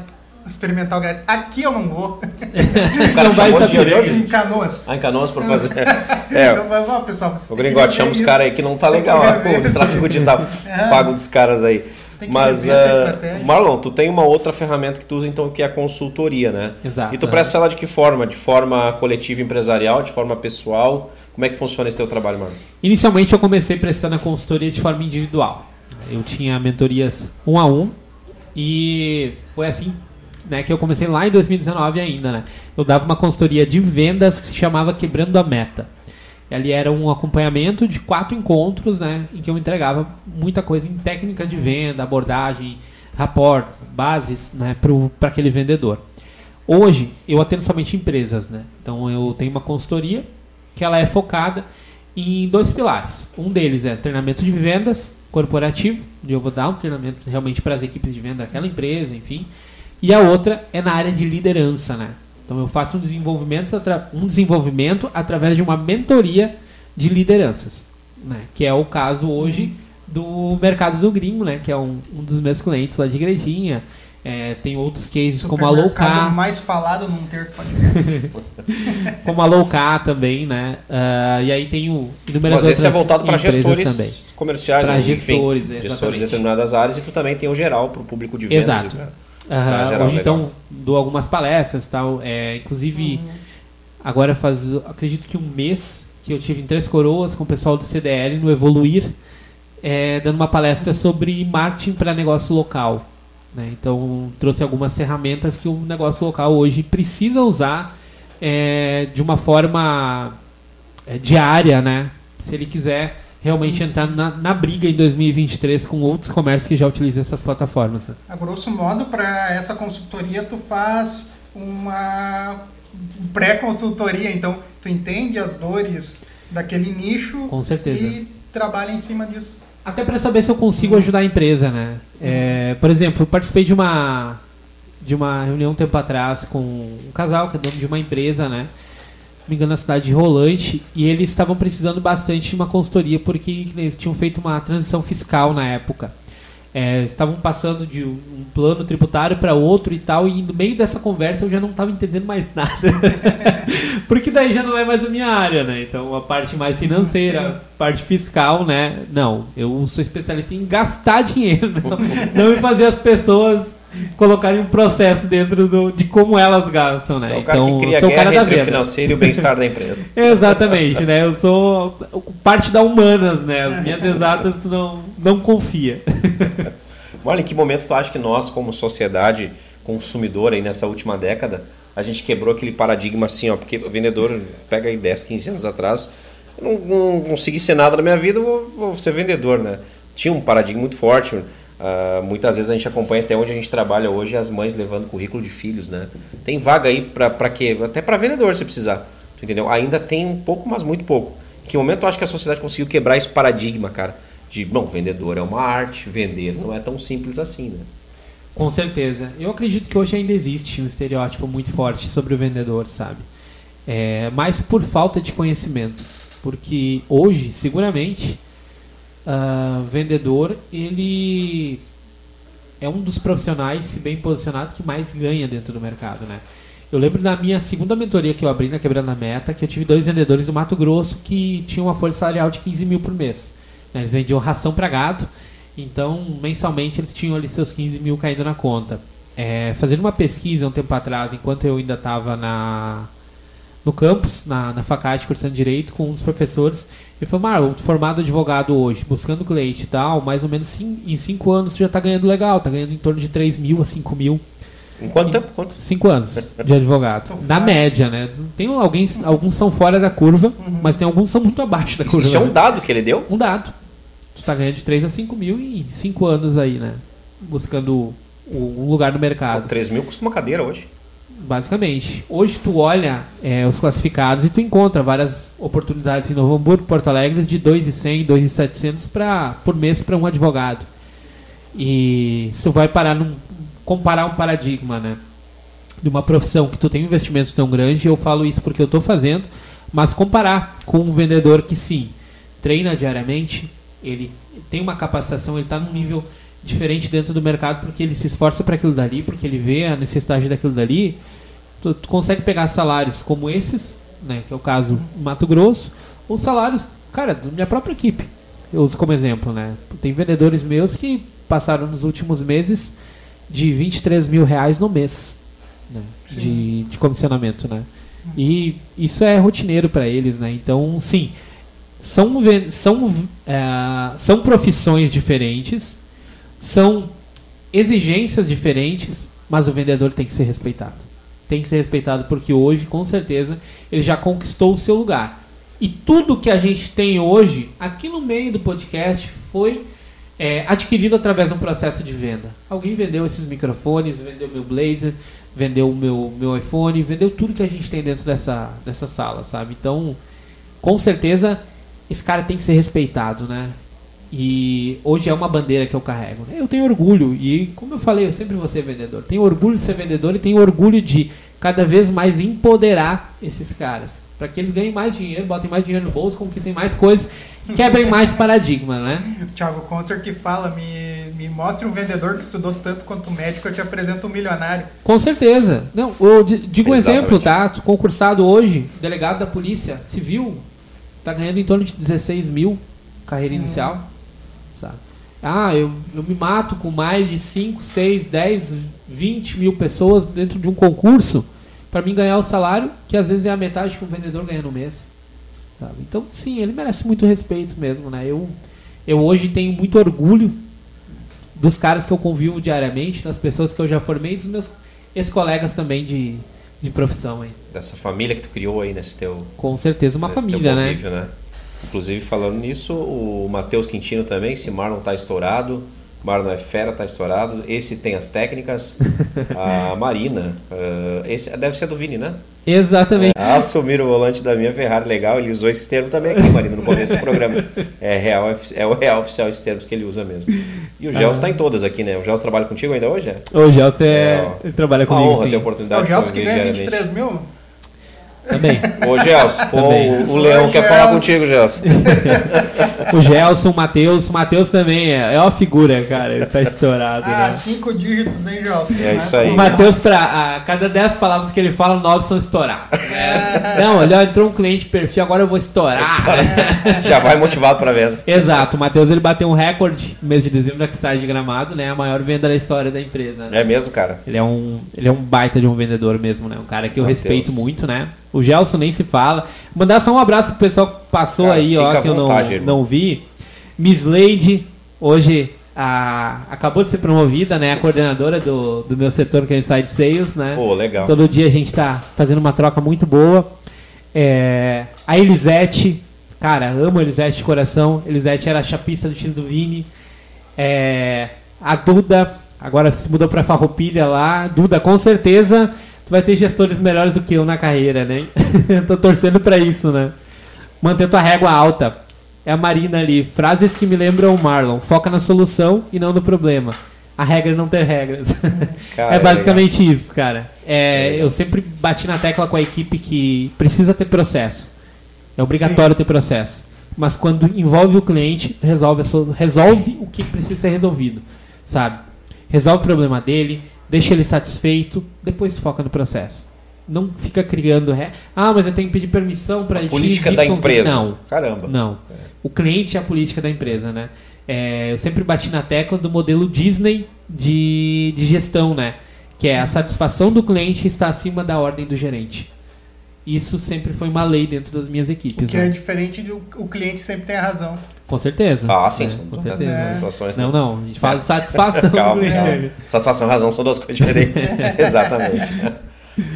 experimental grátis. Aqui eu não vou, [laughs] O cara Não vai chamou saber em Canoas. Ah, em Canoas pra fazer. [laughs] É, Eu "Ó, pessoal, o Gringote chama os caras aí que não tá legal, ó, o tráfego digital [laughs] É. pago dos caras aí. Tem que Mas, rever essa eh, estratégia. Marlon, tu tem uma outra ferramenta que tu usa então que é a consultoria, né? Exato, E tu é. presta ela de que forma? De forma coletiva empresarial, de forma pessoal? Como é que funciona esse teu trabalho, Marlon? Inicialmente eu comecei prestando a consultoria de forma individual. Eu tinha mentorias um a um e foi assim né, que eu comecei lá em 2019 ainda. Né? Eu dava uma consultoria de vendas que se chamava Quebrando a Meta. Ali era um acompanhamento de quatro encontros né, em que eu entregava muita coisa em técnica de venda, abordagem, rapport, bases né, para aquele vendedor. Hoje eu atendo somente empresas, né? Então eu tenho uma consultoria que ela é focada em dois pilares. Um deles é treinamento de vendas corporativo, onde eu vou dar um treinamento realmente para as equipes de venda daquela empresa, enfim. E a outra é na área de liderança, né? Então eu faço um desenvolvimento, um desenvolvimento através de uma mentoria de lideranças, né? Que é o caso hoje do mercado do gringo, né? Que é um, um dos meus clientes lá de Igrejinha. É, tem outros cases como a Low Supermercado Car, mais falado num terço podcast. [laughs] como a Low Car também, né? Ah, e aí tem o inúmeras Mas esse é voltado para gestores também. comerciais, né? gestores, Enfim, gestores de determinadas áreas e tu também tem o geral para o público de vendas. Exato. né? Tá, geral, hoje legal. então dou algumas palestras tal. É, inclusive agora faz acredito que um mês que eu tive em Três Coroas com o pessoal do CDL no Evoluir, é, dando uma palestra sobre marketing para negócio local. né? Então trouxe algumas ferramentas que o negócio local hoje precisa usar é, de uma forma é, diária, né? Se ele quiser realmente entrar na, na briga em 2023 com outros comércios que já utilizam essas plataformas. Né? A grosso modo, para essa consultoria, tu faz uma pré-consultoria, então tu entende as dores daquele nicho Com certeza. e trabalha em cima disso. Até para saber se eu consigo ajudar a empresa, né? É, por exemplo, participei de uma de uma reunião um tempo atrás com um casal que é dono de uma empresa, né? Me engano, na cidade de Rolante, e eles estavam precisando bastante de uma consultoria porque eles tinham feito uma transição fiscal na época. É, estavam passando de um plano tributário para outro e tal, e no meio dessa conversa eu já não estava entendendo mais [laughs] nada. Porque daí já não é mais a minha área, né? Então a parte mais financeira, parte fiscal, né? Não, eu sou especialista em gastar dinheiro, [laughs] não, não em fazer as pessoas colocarem um processo dentro do, de como elas gastam, né? É o cara que cria sou o cara guerra da entre o financeiro e o bem-estar da empresa. [laughs] Exatamente, né? Eu sou parte da humanas, né? As minhas exatas tu não, não confia. [laughs] Olha, em que momento tu acha que nós, como sociedade consumidora aí nessa última década, a gente quebrou aquele paradigma assim, ó, porque o vendedor pega aí 10, 15 anos atrás, eu não, não consegui ser nada na minha vida, vou, vou ser vendedor, né? Tinha um paradigma muito forte. Ah, muitas vezes a gente acompanha até onde a gente trabalha hoje as mães levando currículo de filhos, né? Tem vaga aí pra quê? Até pra vendedor se precisar. Entendeu? Ainda tem um pouco, mas muito pouco. Em que momento eu acho que a sociedade conseguiu quebrar esse paradigma, cara? De, bom, vendedor é uma arte, vender não é tão simples assim, né? Com certeza. Eu acredito que hoje ainda existe um estereótipo muito forte sobre o vendedor, sabe? É, mas por falta de conhecimento. Porque hoje, seguramente, ah, vendedor, ele é um dos profissionais, se bem posicionado, que mais ganha dentro do mercado, né? Eu lembro da minha segunda mentoria que eu abri na Quebrando a Meta, que eu tive dois vendedores do Mato Grosso que tinham uma folha salarial de 15 mil por mês. né? Eles vendiam ração para gado, então mensalmente eles tinham ali seus 15 mil caindo na conta. É, fazendo uma pesquisa um tempo atrás, enquanto eu ainda estava na no campus, na, na faculdade, cursando Direito, com um dos professores. Ele falou, Marlon, formado advogado hoje, buscando cliente e tal, mais ou menos em 5 anos tu já tá ganhando legal, tá ganhando em torno de 3 mil a 5 mil. Em quanto tempo? Quanto? 5 anos de advogado. Na média, né? Tem alguns, alguns são fora da curva, mas tem alguns que são muito abaixo da curva. Isso é um né? dado que ele deu? um dado. Tu tá ganhando de 3 a 5 mil em 5 anos aí, né? Buscando um lugar no mercado. 3 mil custa uma cadeira hoje. Basicamente. Hoje tu olha é, os classificados e tu encontra várias oportunidades em Novo Hamburgo, Porto Alegre, de 2.100, 2.700 pra, por mês para um advogado. E se tu vai parar num, comparar um paradigma, né? De uma profissão que tu tem um investimento tão grande, eu falo isso porque eu estou fazendo, mas comparar com um vendedor que sim, treina diariamente, ele tem uma capacitação, ele está num nível diferente dentro do mercado porque ele se esforça para aquilo dali, porque ele vê a necessidade daquilo dali, tu, tu, consegue pegar salários como esses, né, que é o caso Mato Grosso, ou salários, cara, da minha própria equipe. Eu uso como exemplo, né? Tem vendedores meus que passaram nos últimos meses de 23 mil reais no mês né, de, de comissionamento, né? E isso é rotineiro para eles, né? Então, sim, são, são, é, são profissões diferentes, são exigências diferentes, mas o vendedor tem que ser respeitado. Tem que ser respeitado porque hoje, com certeza, ele já conquistou o seu lugar. E tudo que a gente tem hoje, aqui no meio do podcast, foi é, adquirido através de um processo de venda. Alguém vendeu esses microfones, vendeu meu blazer, vendeu o meu, meu iPhone, vendeu tudo que a gente tem dentro dessa, dessa sala, sabe? Então, com certeza, esse cara tem que ser respeitado, né? E hoje é uma bandeira que eu carrego. Eu tenho orgulho, e como eu falei, eu sempre vou ser vendedor. Tenho orgulho de ser vendedor e tenho orgulho de cada vez mais empoderar esses caras. Para que eles ganhem mais dinheiro, botem mais dinheiro no bolso, conquistem mais coisas, quebrem mais [laughs] paradigma, né? O Thiago Concer que fala, me, me mostre um vendedor que estudou tanto quanto médico, eu te apresento um milionário. Com certeza. Não, eu digo um exemplo, tá? Concursado hoje, delegado da Polícia Civil, tá ganhando em torno de 16 mil carreira hum. inicial? Ah, eu, eu me mato com mais de 5, 6, 10, 20 mil pessoas dentro de um concurso para mim ganhar o salário, que às vezes é a metade que um vendedor ganha no mês. Sabe? Então, sim, ele merece muito respeito mesmo, né? Eu, eu hoje tenho muito orgulho dos caras que eu convivo diariamente, das pessoas que eu já formei, dos meus ex-colegas também de, de profissão. Aí. Dessa família que tu criou aí nesse teu... Com certeza, uma família, né? convívio, né? Inclusive, falando nisso, o Matheus Quintino também, se Marlon tá estourado, Marlon é fera, tá estourado. Esse tem as técnicas. [laughs] A Marina, uh, esse deve ser do Vini, né? Exatamente. É, assumir o volante da minha Ferrari, legal. Ele usou esses termos também aqui, Marina, no começo do [laughs] programa. É, real, é o real oficial esses termos que ele usa mesmo. E o Gelson está ah. em todas aqui, né? O Gelson trabalha contigo ainda hoje? É? O Gelson é, é, trabalha comigo. Uma honra sim. ter a oportunidade é o Gelson que ganha 23 mil? Também. Ô, Gelson, o, o Leão quer falar contigo, Gelson. [laughs] o Gelson, o Matheus. O Matheus também é, é uma figura, cara. Ele tá estourado. Ah, né? cinco dígitos, né, Gelson? É isso aí. O Matheus, pra, a cada dez palavras que ele fala, nove são estourar. É. Não, olha, entrou um cliente perfil, agora eu vou estourar. estourar. [laughs] Já vai motivado pra venda. Exato. O Matheus, ele bateu um recorde no mês de dezembro da Cristade de Gramado, né? A maior venda da história da empresa. Né? É mesmo, cara? Ele é, um, ele é um baita de um vendedor mesmo, né? Um cara que eu Mateus. respeito muito, né? O Gelson nem se fala. Mandar só um abraço pro pessoal que passou Cara, aí, ó, que eu não, não vi. Miss Lady, hoje a, acabou de ser promovida, né? A coordenadora do, do meu setor que é Inside Sales, né? Pô, legal. Todo dia a gente tá fazendo uma troca muito boa. É, a Elisete, cara, amo a Elisete de coração. Elisete era a chapista do X do Vini. É, a Duda, agora se mudou pra Farroupilha lá. Duda, com certeza tu vai ter gestores melhores do que eu na carreira, né? [laughs] Tô torcendo para isso, né? Manter tua régua alta. É a Marina ali. Frases que me lembram o Marlon. Foca na solução e não no problema. A regra é não ter regras. Cara, [laughs] é basicamente é isso, cara. É eu sempre bati na tecla com a equipe que precisa ter processo. É obrigatório Sim. ter processo. Mas quando envolve o cliente, resolve, resolve o que precisa ser resolvido. Sabe? Resolve o problema dele, deixa ele satisfeito, depois tu foca no processo. Não fica criando. Re... Ah, mas eu tenho que pedir permissão para Política X, da empresa. Não. Caramba. Não. É. O cliente é a política da empresa, né? É, eu sempre bati na tecla do modelo Disney de, de gestão, né? Que é a satisfação do cliente está acima da ordem do gerente. Isso sempre foi uma lei dentro das minhas equipes. Que é né? é diferente do o cliente sempre tem a razão. Com certeza. Ah, sim. É, com certeza. É. Situações, não, não. A gente fala de satisfação. [laughs] calma, calma. Satisfação e razão são duas coisas diferentes. [laughs] Exatamente.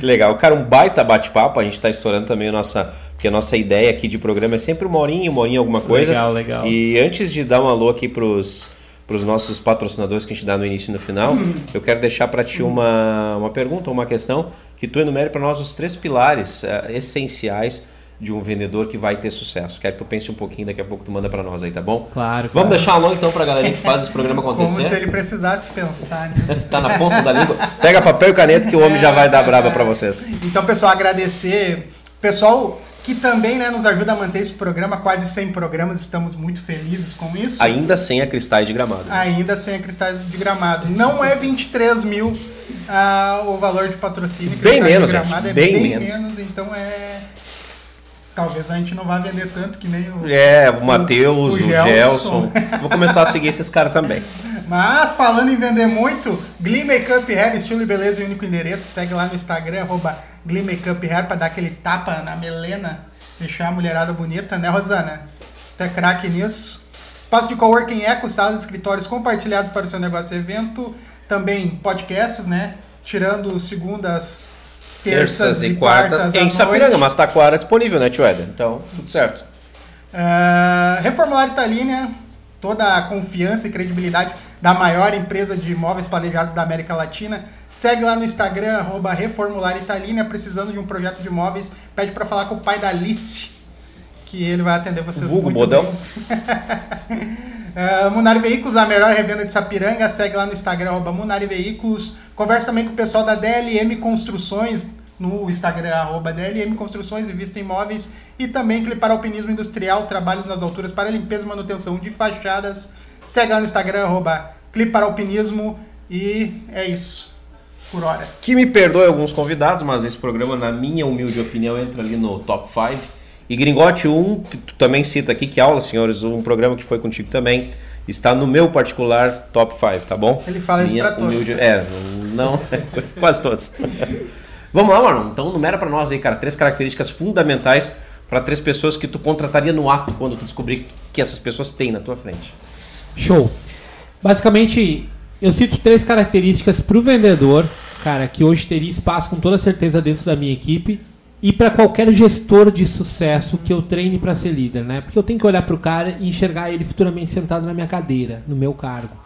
Que legal. Cara, um baita bate-papo. A gente está estourando também a nossa. Porque a nossa ideia aqui de programa é sempre uma horinha, uma horinha alguma coisa. Legal, legal. E antes de dar um alô aqui pros para os nossos patrocinadores que a gente dá no início e no final, eu quero deixar para ti uma, uma pergunta, uma questão, que tu enumere para nós os três pilares uh, essenciais de um vendedor que vai ter sucesso. Quero que tu pense um pouquinho, daqui a pouco tu manda para nós aí, tá bom? Claro. Vamos deixar a mão então para a galera que faz esse programa acontecer. Como se ele precisasse pensar nisso. [laughs] tá na ponta da língua. Pega papel e caneta que o homem já vai dar braba para vocês. Então, pessoal, agradecer. Pessoal que também né, nos ajuda a manter esse programa, quase 100 programas, estamos muito felizes com isso. Ainda sem a Cristais de Gramado. Ainda sem a Cristais de Gramado. Não é 23 mil ah, o valor de patrocínio. Bem menos, gente. É bem, bem menos. menos. Então é talvez a gente não vá vender tanto que nem o. É, o Matheus, o, o, Gelson. Vou começar a seguir esses caras também. [laughs] Mas falando em vender muito, Glee Makeup Hair, estilo e beleza e único endereço. Segue lá no Instagram, arroba Glee Makeup Hair, pra dar aquele tapa na melena, deixar a mulherada bonita, né, Rosana? Tu é craque nisso. Espaço de coworking eco, salas de escritórios compartilhados para o seu negócio e evento. Também podcasts, né? Tirando segundas terças, e quartas, em Sapiranga, mas Taquara disponível, né, Tio Eder? Então, tudo certo. Uh, Reformular Italínia, toda a confiança e credibilidade da maior empresa de imóveis planejados da América Latina. Segue lá no Instagram, arroba Reformular Italínia, precisando de um projeto de imóveis, pede para falar com o pai da Alice, que ele vai atender vocês Vulgo muito Bodão. bem. uh, [laughs] Munari Veículos, a melhor revenda de Sapiranga, segue lá no Instagram, arroba Munari Veículos. Conversa também com o pessoal da DLM Construções, no Instagram, arroba DLM Construções e Vista Imóveis. E também Clipar Alpinismo Industrial, trabalhos nas alturas para limpeza e manutenção de fachadas. Segue lá no Instagram, arroba Clipar Alpinismo. E é isso, por hora. Que me perdoe alguns convidados, mas esse programa, na minha humilde opinião, entra ali no top 5. E Gringote 1, que tu também cita aqui, que aula, senhores, um programa que foi contigo também, está no meu particular top 5, tá bom? Ele fala Minha isso pra humilde... todos. É, não, [laughs] quase todos. Vamos lá, mano. Então numera para nós aí, cara, três características fundamentais para três pessoas que tu contrataria no ato quando tu descobrir que essas pessoas têm na tua frente. Show. Basicamente, eu cito três características para o vendedor, cara, que hoje teria espaço com toda certeza dentro da minha equipe e para qualquer gestor de sucesso que eu treine para ser líder, né? Porque eu tenho que olhar para o cara e enxergar ele futuramente sentado na minha cadeira, no meu cargo.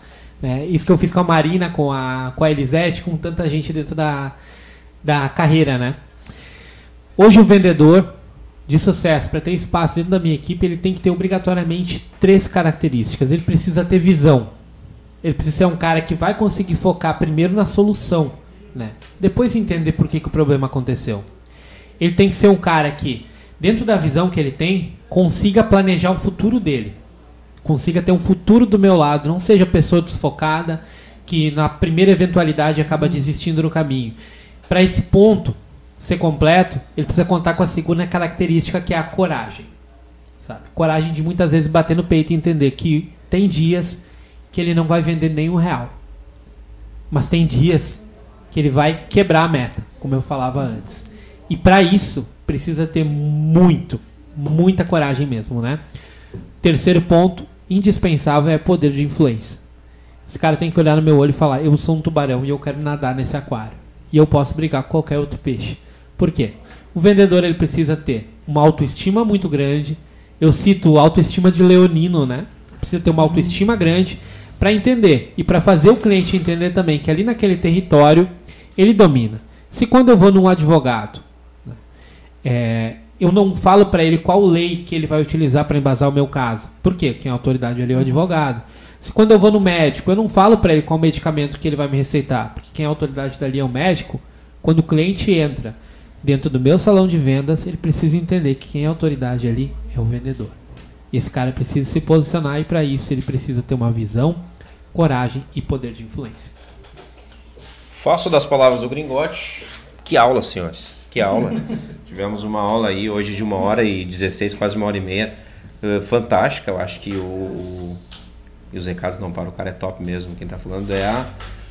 Né? Isso que eu fiz com a Marina, com a, com a Elisete, com tanta gente dentro da, da carreira, né? Hoje o vendedor de sucesso, para ter espaço dentro da minha equipe, ele tem que ter obrigatoriamente três características. Ele precisa ter visão. Ele precisa ser um cara que vai conseguir focar primeiro na solução, né? Depois entender por que, que o problema aconteceu. Ele tem que ser um cara que, dentro da visão que ele tem, consiga planejar o futuro dele. Consiga ter um futuro do meu lado, não seja pessoa desfocada que na primeira eventualidade acaba desistindo no caminho para esse ponto ser completo, ele precisa contar com a segunda característica que é a coragem. Sabe? Coragem de muitas vezes bater no peito e entender que tem dias que ele não vai vender nenhum real. Mas tem dias que ele vai quebrar a meta, como eu falava antes. E para isso precisa ter muito, muita coragem mesmo, né? Terceiro ponto indispensável é poder de influência. Esse cara tem que olhar no meu olho e falar: "Eu sou um tubarão e eu quero nadar nesse aquário" e eu posso brigar com qualquer outro peixe. Por quê? O vendedor ele precisa ter uma autoestima muito grande. Eu cito autoestima de leonino, né? Precisa ter uma autoestima grande para entender e para fazer o cliente entender também que ali naquele território ele domina. Se quando eu vou num advogado, né, é, eu não falo para ele qual lei que ele vai utilizar para embasar o meu caso. Por quê? Quem é a autoridade ali é o advogado. Se quando eu vou no médico, eu não falo para ele qual medicamento que ele vai me receitar, porque quem é a autoridade dali é o médico, quando o cliente entra dentro do meu salão de vendas, ele precisa entender que quem é a autoridade ali é o vendedor. E esse cara precisa se posicionar e para isso ele precisa ter uma visão, coragem e poder de influência. Faço das palavras do Gringote. Que aula, senhores. Que aula. [laughs] Tivemos uma aula aí hoje de uma hora e 16, quase uma hora e meia. Uh, fantástica. Eu acho que o, e os recados não para o cara é top mesmo. Quem está falando é a,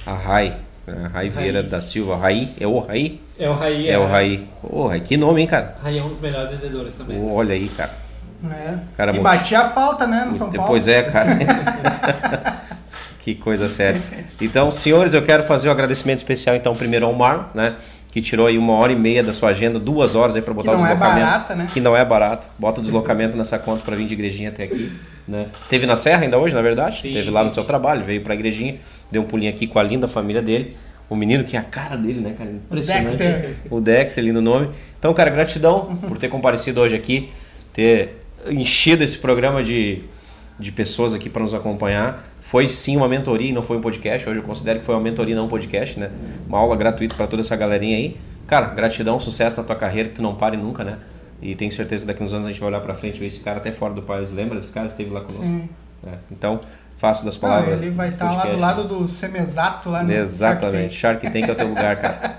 a Rai, a Rai Vieira da Silva. Rai? É o Rai? É o Rai. É, é o Rai. Ô, oh, Rai, que nome, hein, cara? Rai é um dos melhores vendedores também. Oh, olha aí, cara. É. Cara, e batia a falta, né, no São Paulo. Pois é, cara. [laughs] que coisa séria. Então, senhores, eu quero fazer um agradecimento especial, então, primeiro ao Mar, né? Que tirou aí uma hora e meia da sua agenda, duas horas aí para botar Que o não é deslocamento. barata, né? Que não é barato. Bota o deslocamento nessa conta para vir de igrejinha até aqui. Né? Teve na Serra ainda hoje, na verdade. Sim, Teve lá sim, no seu trabalho, veio pra igrejinha, deu um pulinho aqui com a linda família dele. O menino que é a cara dele, né, cara? Impressionante. Dexter. O Dexter, lindo nome. Então, cara, gratidão por ter comparecido hoje aqui, ter enchido esse programa de, de pessoas aqui para nos acompanhar. Foi sim uma mentoria e não foi um podcast. Hoje eu considero que foi uma mentoria e não um podcast, né? Uma aula gratuita para toda essa galerinha aí. Cara, gratidão, sucesso na tua carreira, que tu não pare nunca, né? E tenho certeza que daqui uns anos a gente vai olhar para frente e ver esse cara até fora do país. Lembra desse cara? Esteve lá conosco. Sim. É, Então, faço das Não, palavras. ele vai estar lá do podcast. lado do Semesato lá no Exatamente. Shark Shark Tank é o teu lugar, cara.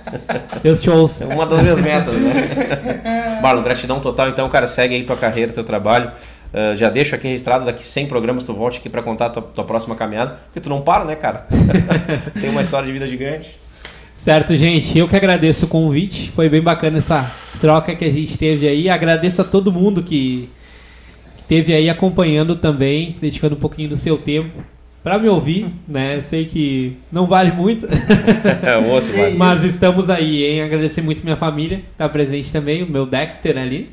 Deus te ouça. É uma das minhas metas, né? [laughs] Marlon, gratidão total. Então, cara, segue aí tua carreira, teu trabalho. Uh, já deixo aqui registrado, daqui 100 programas tu volte aqui pra contar a tua, tua próxima caminhada. Porque tu não para, né, cara? [laughs] Tem uma história de vida gigante. Certo, gente. Eu que agradeço o convite. Foi bem bacana essa troca que a gente teve aí. Agradeço a todo mundo que, que teve aí acompanhando também, dedicando um pouquinho do seu tempo para me ouvir, né? Sei que não vale muito, [laughs] É, o osso, vai. mas estamos aí, hein? Agradecer muito minha família, tá presente também, o meu Dexter ali.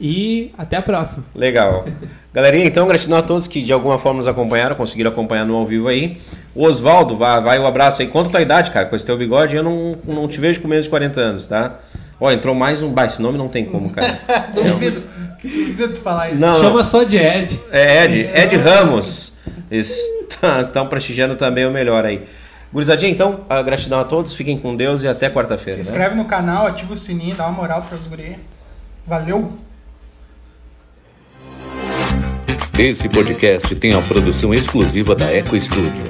E até a próxima. Legal. Galerinha, então, gratidão a todos que de alguma forma nos acompanharam, conseguiram acompanhar no ao vivo aí. O Oswaldo, vai, vai o abraço aí. A tua idade, cara, com esse teu bigode, eu não, não te vejo com menos de 40 anos, tá? Ó, entrou mais um. Bah, esse nome não tem como, cara. [laughs] Duvido. Duvido tu falar isso. Não, Chama não. só de Ed. É Ed, Ed Ramos. Estão estão prestigiando também o melhor aí. Gurizadinha, então, a gratidão a todos, fiquem com Deus e até Se quarta-feira. né? inscreve no canal, ativa o sininho, dá uma moral para os guri. Valeu! Esse podcast tem a produção exclusiva da Eco Studio.